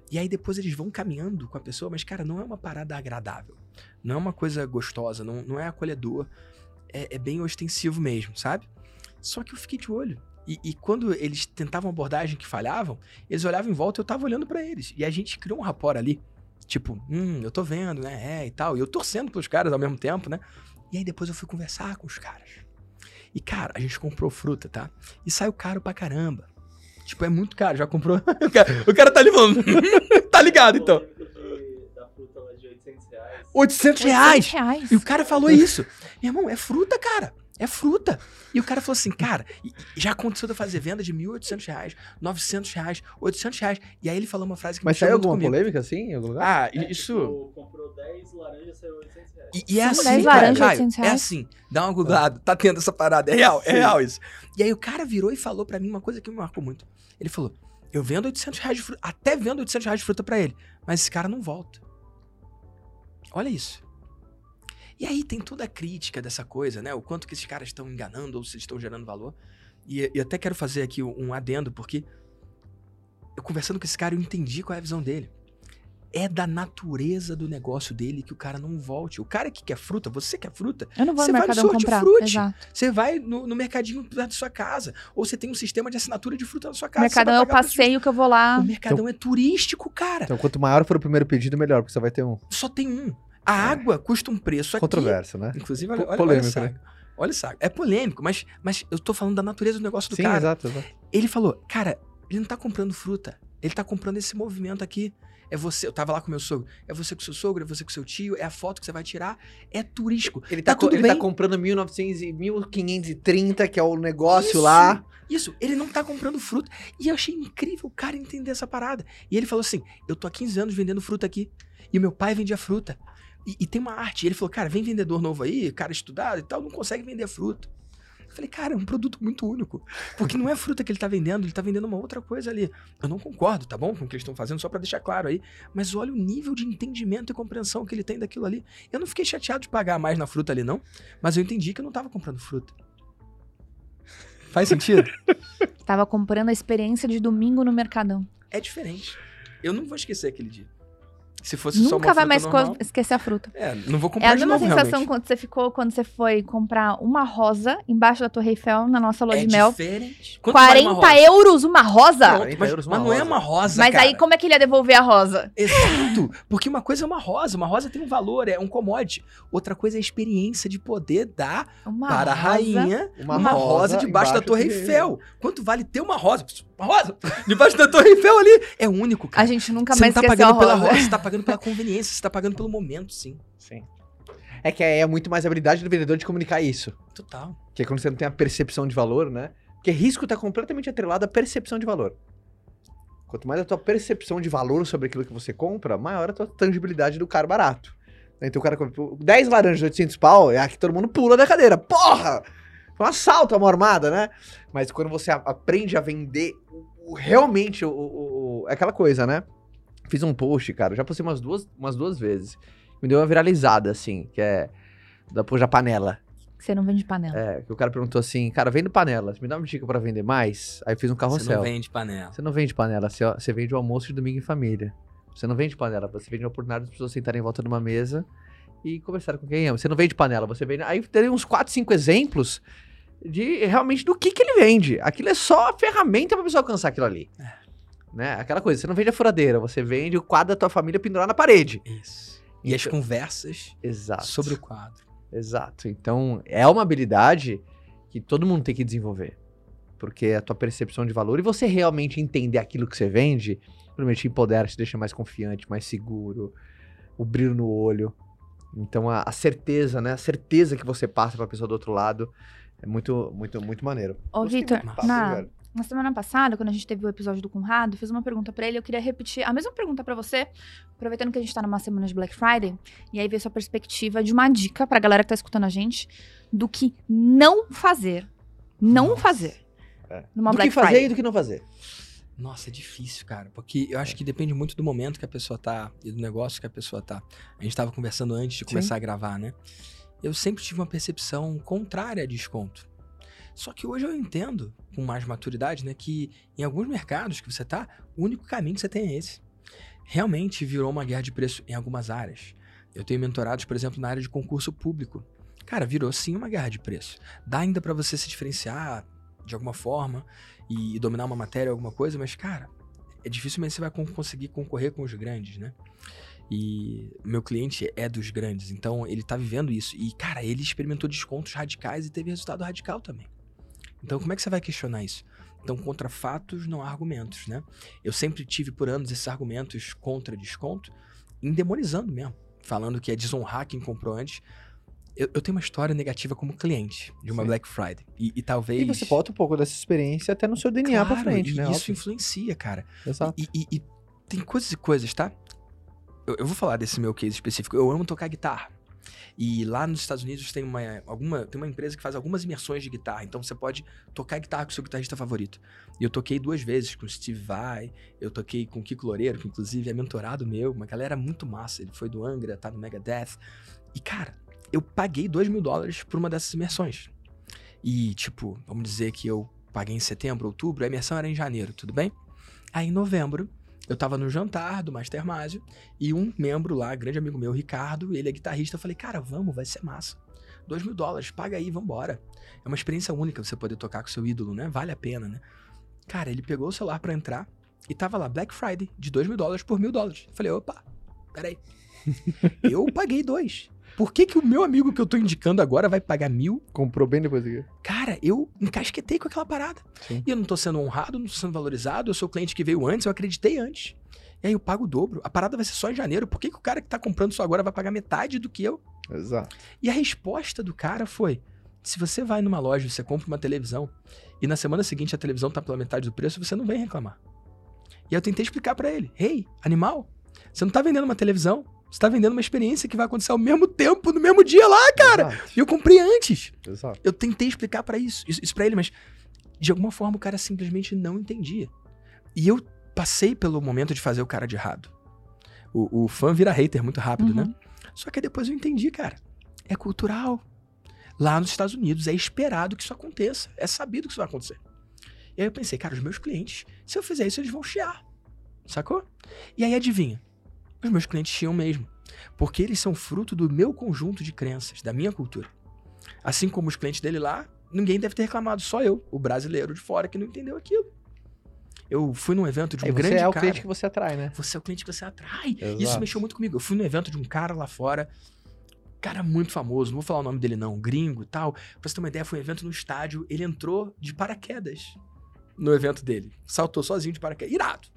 E aí depois eles vão caminhando com a pessoa, mas, cara, não é uma parada agradável. Não é uma coisa gostosa, não, não é acolhedor. É, é bem ostensivo mesmo, sabe? Só que eu fiquei de olho. E, e quando eles tentavam abordagem que falhavam, eles olhavam em volta e eu tava olhando pra eles. E a gente criou um rapport ali. Tipo, hum, eu tô vendo, né? É e tal. E eu torcendo pros caras ao mesmo tempo, né? E aí depois eu fui conversar com os caras. E, cara, a gente comprou fruta, tá? E saiu caro pra caramba. Tipo, é muito caro. Já comprou. (laughs) o, cara, o cara tá ali falando. (laughs) tá ligado, então. Da fruta lá de 800 reais. 800 800 reais! reais. E o cara falou isso. Meu irmão, é fruta, cara. É fruta. E o cara falou assim, cara, já aconteceu de eu fazer venda de 1.800 reais, 900 reais, 800 reais. E aí ele falou uma frase que Mas mexeu saiu muito alguma comigo. polêmica assim em algum lugar? Ah, É, isso... tipo, comprou 10 laranjas, saiu 800 reais. E, e é Sim, assim, 10 cara, laranjas, Caio, 800 é reais. assim. Dá uma googlada, tá tendo essa parada. É real, é real isso. E aí o cara virou e falou pra mim uma coisa que me marcou muito. Ele falou, eu vendo 800 reais de fruta, até vendo 800 reais de fruta pra ele, mas esse cara não volta. Olha isso. E aí tem toda a crítica dessa coisa, né? O quanto que esses caras estão enganando ou se estão gerando valor. E eu até quero fazer aqui um adendo, porque eu conversando com esse cara, eu entendi qual é a visão dele. É da natureza do negócio dele que o cara não volte. O cara que quer fruta, você quer fruta, Eu não vou Você no vai no comprar. Exato. você vai no, no mercadinho perto da sua casa. Ou você tem um sistema de assinatura de fruta na sua casa. Mercadão é o passeio que eu vou lá. O mercadão é turístico, cara. Então, quanto maior for o primeiro pedido, melhor, porque você vai ter um Só tem um. A água custa um preço aqui. controverso, né? Inclusive, olha, Po- olha, polêmico, olha, né? saco. olha saco. É polêmico, mas, mas eu tô falando da natureza do negócio do Sim, cara. exato, exato. Ele falou, cara, ele não tá comprando fruta. Ele tá comprando esse movimento aqui. É você, eu tava lá com meu sogro. É você com seu sogro, é você com seu tio, é a foto que você vai tirar. É turístico. Ele Tá tá, tudo ele tá bem. comprando 1900 e 1530, que é o negócio Isso, lá. Isso, ele não tá comprando fruta. E eu achei incrível o cara entender essa parada. E ele falou assim: Eu tô há 15 anos vendendo fruta aqui. E o meu pai vendia fruta. E, e tem uma arte. Ele falou, cara, vem vendedor novo aí, cara estudado e tal, não consegue vender fruta. Eu falei, cara, é um produto muito único. Porque não é fruta que ele tá vendendo, ele tá vendendo uma outra coisa ali. Eu não concordo, tá bom? Com o que eles estão fazendo, só pra deixar claro aí. Mas olha o nível de entendimento e compreensão que ele tem daquilo ali. Eu não fiquei chateado de pagar mais na fruta ali, não. Mas eu entendi que eu não tava comprando fruta. Faz sentido? (laughs) Tava comprando a experiência de domingo no Mercadão. é diferente. Eu não vou esquecer aquele dia. Se fosse só uma Nunca vai mais normal, esquecer a fruta. É, não vou É comprar a de mesma novo, sensação realmente. quando você ficou quando você foi comprar uma rosa embaixo da Torre Eiffel na nossa lua É de mel. diferente. Quanto vale 40 uma rosa? euros uma rosa? Pronto, 40 mas, euros mas uma não é rosa. uma rosa, Mas cara. aí como é que ele ia devolver a rosa? Exato, porque uma coisa é uma rosa, uma rosa tem um valor, é um commodity. Outra coisa é a experiência de poder dar Uma para a rosa. rainha Uma uma, rosa, rosa debaixo da embaixo Torre Eiffel. Quanto vale ter uma rosa? Uma rosa debaixo da Torre Eiffel ali? É único, cara. A gente nunca você não mais tá a pagando pela rosa. você tá (laughs) pagando pela conveniência, você tá pagando pelo momento, sim. Sim. É que é muito mais habilidade do vendedor de comunicar isso. Total. Que é quando você não tem a percepção de valor, né? Porque risco tá completamente atrelado à percepção de valor. Quanto mais a tua percepção de valor sobre aquilo que você compra, maior a tua tangibilidade do cara barato. Então o cara compra 10 laranjas de 800 pau, é aqui todo mundo pula da cadeira. Porra! Foi um assalto a uma armada, né? Mas quando você a- aprende a vender o- o- realmente o, o- o- é aquela coisa, né? Fiz um post, cara, já postei umas duas, umas duas vezes. Me deu uma viralizada, assim, que é da Poja Panela. Você não vende panela. É, que o cara perguntou assim, cara, vendo panelas, me dá uma dica pra vender mais? Aí eu fiz um Você carrossel. não vende panela. Você não vende panela, você, você vende o almoço de domingo em família. Você não vende panela, você vende a oportunidade das pessoas sentarem em volta de uma mesa e conversar com quem ama. Você não vende panela, você vende. Aí terei uns 4, 5 exemplos de realmente do que, que ele vende. Aquilo é só a ferramenta pra pessoa alcançar aquilo ali. Né? Aquela coisa, você não vende a furadeira, você vende o quadro da tua família pendurado na parede. Isso. E as Então- conversas Exato. sobre o quadro. Exato. Então, é uma habilidade que todo mundo tem que desenvolver. Porque é a tua percepção de valor e você realmente entender aquilo que você vende, realmente te empodera, te deixa mais confiante, mais seguro, o brilho no olho. Então, a, a certeza, né? A certeza que você passa pra pessoa do outro lado é muito, muito, muito maneiro. Ô, Vitor, na, na semana passada, quando a gente teve o episódio do Conrado, eu fiz uma pergunta pra ele, eu queria repetir a mesma pergunta pra você, aproveitando que a gente tá numa semana de Black Friday, e aí ver sua perspectiva de uma dica pra galera que tá escutando a gente do que não fazer. Não Nossa. fazer. É. Numa do Black que fazer Friday. e do que não fazer. Nossa, é difícil, cara. Porque eu acho que depende muito do momento que a pessoa tá e do negócio que a pessoa tá. A gente tava conversando antes de começar a gravar, né? Eu sempre tive uma percepção contrária a desconto. Só que hoje eu entendo, com mais maturidade, né, que em alguns mercados que você tá, o único caminho que você tem é esse. Realmente virou uma guerra de preço em algumas áreas. Eu tenho mentorados, por exemplo, na área de concurso público. Cara, virou sim uma guerra de preço. Dá ainda pra você se diferenciar de alguma forma e dominar uma matéria alguma coisa, mas, cara, é dificilmente você vai con- conseguir concorrer com os grandes, né? E meu cliente é dos grandes, então ele tá vivendo isso. E, cara, ele experimentou descontos radicais e teve resultado radical também. Então, como é que você vai questionar isso? Então, contra fatos não há argumentos, né? Eu sempre tive por anos esses argumentos contra desconto, endemonizando mesmo, falando que é desonrar quem comprou antes. Eu, eu tenho uma história negativa como cliente de uma Sim. Black Friday. E, e talvez. E você bota um pouco dessa experiência até no seu DNA pra Claro, frente, e né? Isso influencia, cara. Exato. E, e- e tem coisas e coisas, tá? Eu, eu vou falar desse meu case específico. Eu amo tocar guitarra. E lá nos Estados Unidos tem uma, alguma, tem uma empresa que faz algumas imersões de guitarra. Então você pode tocar guitarra com seu guitarrista favorito. E eu toquei duas vezes com o Steve Vai, eu toquei com o Kiko Loureiro, que inclusive é mentorado meu, uma galera muito massa. Ele foi do Angra, tá no Megadeth. E cara, eu paguei dois mil dólares por uma dessas imersões. E tipo, vamos dizer que eu paguei em setembro, outubro, a imersão era em janeiro, tudo bem? Aí em novembro, eu tava no jantar do Master Másio e um membro lá, grande amigo meu, Ricardo, ele é guitarrista, eu falei, cara, vamos, vai ser massa. Dois mil dólares, paga aí, vambora. É uma experiência única você poder tocar com seu ídolo, né? Vale a pena, né? Cara, ele pegou o celular pra entrar e tava lá, Black Friday, de dois mil dólares por mil dólares. Eu falei, opa, peraí. (laughs) eu paguei dois. Por que, que o meu amigo que eu tô indicando agora vai pagar mil Comprou bem depois aqui. Cara, eu encasquetei com aquela parada. Sim. E eu não tô sendo honrado, não tô sendo valorizado, eu sou o cliente que veio antes, eu acreditei antes. E aí eu pago o dobro. A parada vai ser só em janeiro. Por que, que o cara que tá comprando isso agora vai pagar metade do que eu? Exato. E a resposta do cara foi: se você vai numa loja, você compra uma televisão, e na semana seguinte a televisão tá pela metade do preço, você não vem reclamar. E eu tentei explicar pra ele: hey, animal, você não tá vendendo uma televisão, Você tá vendendo uma experiência que vai acontecer ao mesmo tempo, no mesmo dia lá, cara. Exato, E eu comprei antes. exato. Eu tentei explicar pra isso, isso, isso para ele, mas de alguma forma o cara simplesmente não entendia. E eu passei pelo momento de fazer o cara de errado. O, o fã vira hater muito rápido, Uhum. né? Só que depois eu entendi, cara. É cultural. Lá nos Estados Unidos é esperado que isso aconteça. É sabido que isso vai acontecer. E aí eu pensei, cara, os meus clientes, se eu fizer isso, eles vão chiar. Sacou? E aí adivinha? Os meus clientes chiam mesmo. Porque eles são fruto do meu conjunto de crenças, da minha cultura. Assim como os clientes dele lá, ninguém deve ter reclamado, só eu, o brasileiro de fora, que não entendeu aquilo. Eu fui num evento de um Aí você grande é o cara. cliente que você atrai, né? Você é o cliente que você atrai. Exato. Isso mexeu muito comigo. Eu fui no evento de um cara lá fora, cara muito famoso, não vou falar o nome dele não, gringo e tal. Pra você ter uma ideia, foi um evento no estádio, ele entrou de paraquedas no evento dele. Saltou sozinho de paraquedas. Irado.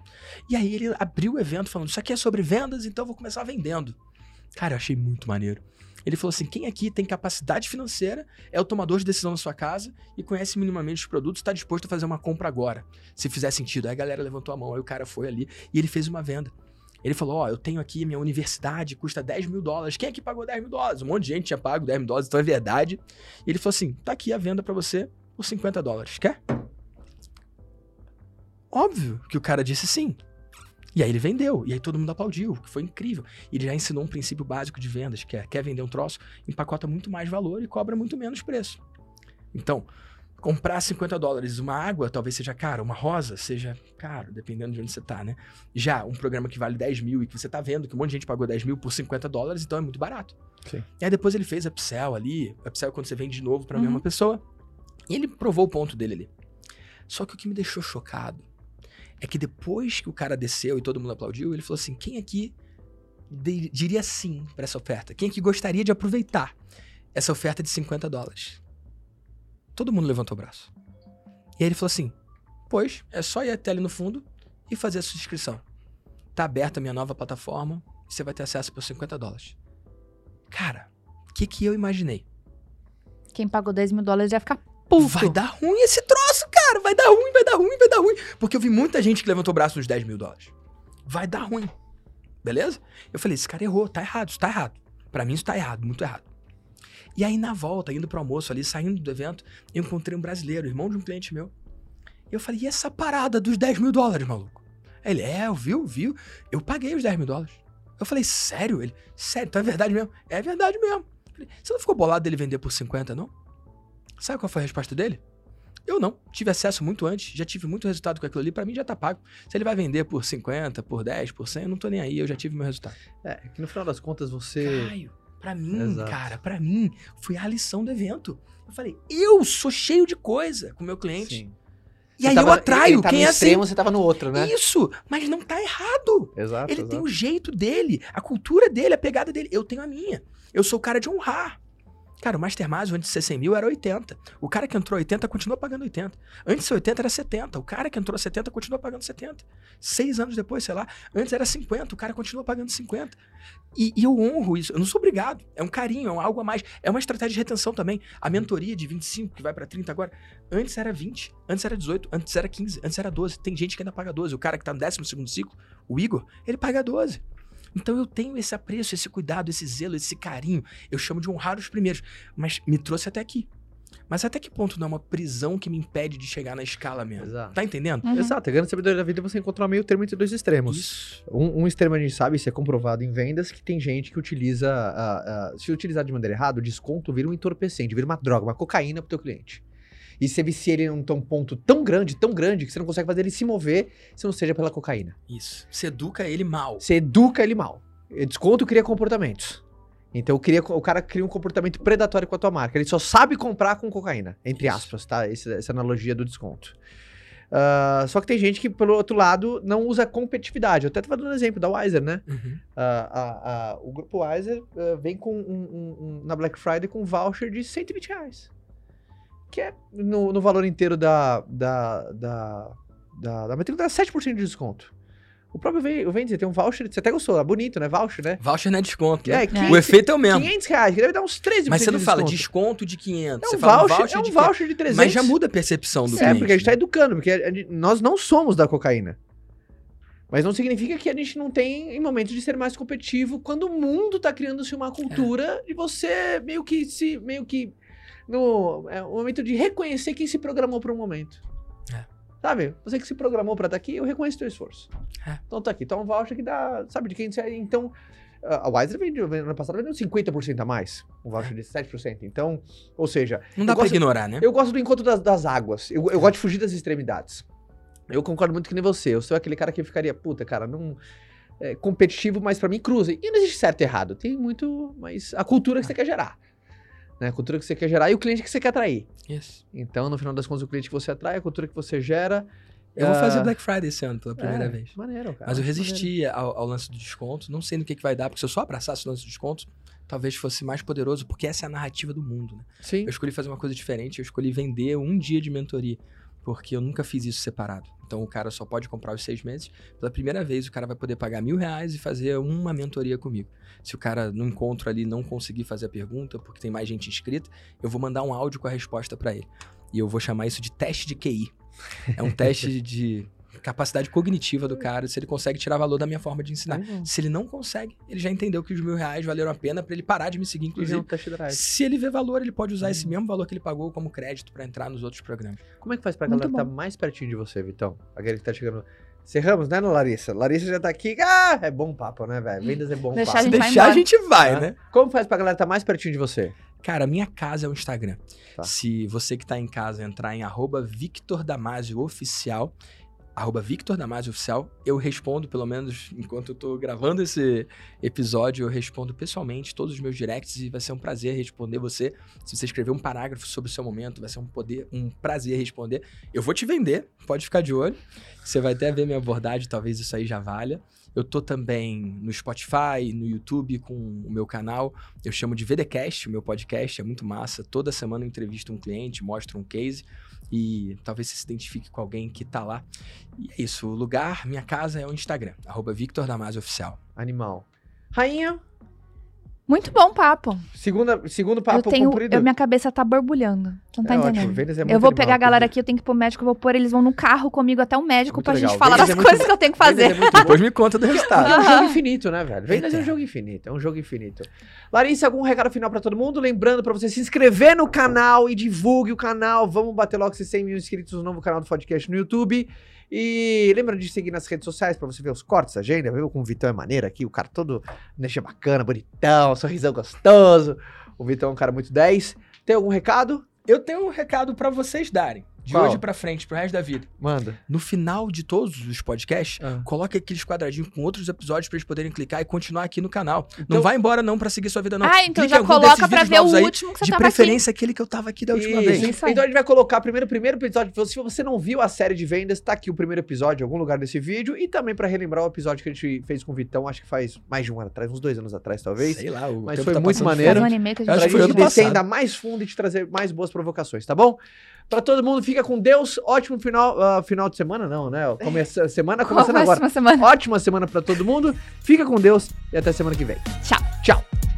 E aí ele abriu o evento falando, isso aqui é sobre vendas, então eu vou começar vendendo. Cara, eu achei muito maneiro. Ele falou assim: quem aqui tem capacidade financeira, é o tomador de decisão na sua casa e conhece minimamente os produtos, está disposto a fazer uma compra agora, se fizer sentido. Aí a galera levantou a mão, aí o cara foi ali e ele fez uma venda. Ele falou: Ó, eu tenho aqui minha universidade, custa 10 mil dólares. Quem aqui pagou 10 mil dólares? Um monte de gente tinha pago 10 mil dólares, então é verdade. E ele falou assim: tá aqui a venda pra você por 50 dólares. Quer? Óbvio que o cara disse sim. E aí ele vendeu, e aí todo mundo aplaudiu, que foi incrível. E ele já ensinou um princípio básico de vendas, que é, quer vender um troço, empacota muito mais valor e cobra muito menos preço. Então, comprar 50 dólares uma água talvez seja caro, uma rosa seja caro, dependendo de onde você tá, né? Já um programa que vale 10 mil e que você tá vendo que um monte de gente pagou 10 mil por 50 dólares, então é muito barato. Sim. E aí depois ele fez upsell ali, upsell é quando você vende de novo pra Uhum. mesma pessoa. E ele provou o ponto dele ali. Só que o que me deixou chocado é que depois que o cara desceu e todo mundo aplaudiu, ele falou assim: quem aqui di- diria sim pra essa oferta? Quem aqui gostaria de aproveitar essa oferta de 50 dólares? Todo mundo levantou o braço. E aí ele falou assim: Pois, é só ir até ali no fundo e fazer a sua inscrição. Tá aberta a minha nova plataforma e você vai ter acesso por 50 dólares. Cara, o que, que eu imaginei? Quem pagou 10 mil dólares ia ficar puto. Vai dar ruim esse troço, cara. Vai dar ruim, vai dar ruim, vai dar ruim. Porque eu vi muita gente que levantou o braço nos 10 mil dólares. Vai dar ruim. Beleza? Eu falei, esse cara errou, tá errado, isso tá errado. Pra mim isso tá errado, muito errado. E aí na volta, indo pro almoço ali, saindo do evento, eu encontrei um brasileiro, irmão de um cliente meu. E eu falei, e essa parada dos 10 mil dólares, maluco? Ele, é, eu viu, viu. Eu paguei os 10 mil dólares. Eu falei, sério? Ele, sério, então é verdade mesmo? É verdade mesmo. Eu falei, você não ficou bolado dele vender por 50, não? Sabe qual foi a resposta dele? Eu não. Tive acesso muito antes, já tive muito resultado com aquilo ali, pra mim já tá pago. Se ele vai vender por 50, por 10, por 100, eu não tô nem aí, eu já tive meu resultado. É, que no final das contas você. Caio, pra mim, Exato. cara, pra mim, foi a lição do evento. Eu falei, eu sou cheio de coisa com o meu cliente. Sim. E Você aí tava- eu atraio ele tá quem no é extremo, assim. você tava no outro, né? Isso, mas não tá errado. Exato. Ele exato. tem o jeito dele, a cultura dele, a pegada dele. Eu tenho a minha. Eu sou o cara de honrar. Cara, o Mastermind antes de ser 100 mil era 80. O cara que entrou 80 continua pagando 80. Antes de ser 80 era 70. O cara que entrou 70 continua pagando 70. Seis anos depois, sei lá, antes era 50. O cara continua pagando 50. E, e eu honro isso. Eu não sou obrigado. É um carinho, é algo a mais. É uma estratégia de retenção também. A mentoria de 25, que vai pra 30 agora. Antes era 20, antes era 18, antes era 15, antes era 12. Tem gente que ainda paga 12. O cara que tá no 12 ciclo, o Igor, ele paga 12. Então eu tenho esse apreço, esse cuidado, esse zelo, esse carinho. Eu chamo de honrar os primeiros. Mas me trouxe até aqui. Mas até que ponto não é uma prisão que me impede de chegar na escala mesmo? Exato. Tá entendendo? Uhum. Exato, a grande sabedoria da vida é você encontrar um meio termo entre dois extremos. Isso. Um, um extremo a gente sabe, isso é comprovado em vendas, que tem gente que utiliza, ah, ah, se utilizar de maneira errada, o desconto vira um entorpecente, vira uma droga, uma cocaína pro teu cliente. E você vicia ele num tão ponto tão grande, tão grande, que você não consegue fazer ele se mover se não seja pela cocaína. Isso. Você educa ele mal. Você educa ele mal. Desconto cria comportamentos. Então cria, o cara cria um comportamento predatório com a tua marca. Ele só sabe comprar com cocaína, entre Isso. aspas, tá? Esse- essa analogia do desconto. Ah, só que tem gente que, pelo outro lado, não usa competitividade. Eu até tava dando um exemplo da Wiser, né? Uhum. Ah, ah, o grupo Wiser vem com um, um- um- na Black Friday com um voucher de 120 reais. Que é no, no valor inteiro da, da, da, da, da matrícula, dá 7% de desconto. O próprio o Vendizer tem um voucher, você até gostou, é bonito, né? Voucher, né? Voucher não é desconto. É, né? 500, O efeito é o mesmo. 500 reais, que deve dar uns 13% Mas você não de fala desconto. de 500. É você um fala voucher, voucher é um de voucher de 300. Mas já muda a percepção do É, cliente. porque a gente tá né? educando, porque a nós não somos da cocaína. Mas não significa que a gente não tem em momentos de ser mais competitivo quando o mundo tá criando-se uma cultura de você meio que se. meio que. No é, momento de reconhecer quem se programou para um momento. É. Sabe? Você que se programou para estar aqui, eu reconheço teu esforço. É. Então tá aqui. Então um voucher que dá. Sabe de quem você é? Então. A Wiser vendeu, ano passado vendeu 50% a mais. Um voucher de 7%. Então, ou seja, Não dá gosto- ignorar, né? eu gosto do encontro das, das águas. Eu, eu gosto de fugir das extremidades. Eu concordo muito que nem você. Eu sou aquele cara que ficaria, puta, cara, não. É, competitivo, mas pra mim cruza. E não existe certo e errado. Tem muito. Mas a cultura que você quer gerar. Né? A cultura que você quer gerar e o cliente que você quer atrair. Isso. Então, no final das contas, o cliente que você atrai, a cultura que você gera. Eu vou Ah, fazer Black Friday esse ano, pela primeira é, vez. Maneiro, cara. Mas eu maneiro. resisti ao, ao lance do desconto, não sei no que, que vai dar, porque se eu só abraçasse o lance do desconto, talvez fosse mais poderoso, porque essa é a narrativa do mundo, né? Sim. Eu escolhi fazer uma coisa diferente, eu escolhi vender um dia de mentoria, porque eu nunca fiz isso separado. Então o cara só pode comprar os seis meses. Pela primeira vez, o cara vai poder pagar mil reais e fazer uma mentoria comigo. Se o cara no encontro ali não conseguir fazer a pergunta, porque tem mais gente inscrita, eu vou mandar um áudio com a resposta para ele. E eu vou chamar isso de teste de QI. É um teste (laughs) de capacidade cognitiva do cara, se ele consegue tirar valor da minha forma de ensinar. Legal. Se ele não consegue, ele já entendeu que os mil reais valeram a pena para ele parar de me seguir, Inclusive, um test drive. Se ele vê valor, ele pode usar Uhum. esse mesmo valor que ele pagou como crédito para entrar nos outros programas. Como é que faz pra Muito galera que tá mais pertinho de você, Vitão? Aquele que tá chegando. Cerramos, né, Larissa? Larissa já tá aqui. Ah, é bom papo, né, velho? Vendas é bom Deixar papo. a Se gente vai deixar, a gente vai, Ah. né? Como faz pra galera que tá mais pertinho de você? Cara, minha casa é o Instagram. Tá. Se você que tá em casa entrar em arroba Victor Damasio Oficial, arroba Victor Damasio Oficial, eu respondo, pelo menos (laughs) enquanto eu tô gravando esse episódio, eu respondo pessoalmente todos os meus directs e vai ser um prazer responder você. Se você escrever um parágrafo sobre o seu momento, vai ser um poder, um prazer responder. Eu vou te vender, pode ficar de olho. Você vai até ver minha abordagem, talvez isso aí já valha. Eu tô também no Spotify, no YouTube com o meu canal. Eu chamo de VDcast, o meu podcast é muito massa. Toda semana eu entrevisto um cliente, mostro um case e talvez você se identifique com alguém que tá lá. E é isso, o lugar, minha casa é o Instagram, arroba Victor Damasio Oficial. Animal. Rainha, Muito bom papo. segunda, segundo papo eu tenho, comprido. eu, minha cabeça tá borbulhando. Não tá é entendendo. ótimo, vendas é muito eu vou animal, pegar a galera aqui, eu tenho que ir pro médico, eu vou pôr, eles vão no carro comigo até o médico Muito pra legal. gente falar Vendas das é muito coisas bom. que eu tenho que Vendas fazer. é muito Depois me conta do resultado. é um jogo (laughs) infinito, né, velho? Vendas é um jogo infinito, é um jogo infinito. Larissa, algum recado final pra todo mundo? Lembrando pra você se inscrever no canal e divulgue o canal. Vamos bater logo esses 100 mil inscritos no novo canal do podcast no YouTube. E lembra de seguir nas redes sociais pra você ver os cortes, agenda. Viu como o Vitão é maneiro aqui, o cara todo deixa bacana, bonitão, sorrisão gostoso. O Vitão é um cara muito 10. Tem algum recado? Eu tenho um recado pra vocês darem. De Qual? hoje pra frente, pro resto da vida. Manda. No final de todos os podcasts, coloque aqueles quadradinhos com outros episódios pra eles poderem clicar e continuar aqui no canal. Então- não vai embora não pra seguir sua vida não. Ah, então Clica em já coloca vídeos ver o aí, último que você De tava preferência aquele que eu tava aqui da última Isso. vez. Isso. Então a gente vai colocar primeiro o primeiro episódio. Se você não viu a série de vendas, tá aqui o primeiro episódio em algum lugar desse vídeo. E também pra relembrar o episódio que a gente fez com o Vitão, acho que faz mais de um ano atrás, uns dois anos atrás, talvez. Sei lá, o Mas tempo foi tá muito maneiro. Faz um anime que a acho Pra gente gente descer ainda mais fundo e te trazer mais boas provocações, tá bom? Pra todo mundo, fica com Deus. Ótimo final, ah, final de semana, não, né? Começa, semana (laughs) começando agora. Semana. Ótima semana pra todo mundo. Fica com Deus e até semana que vem. Tchau. Tchau.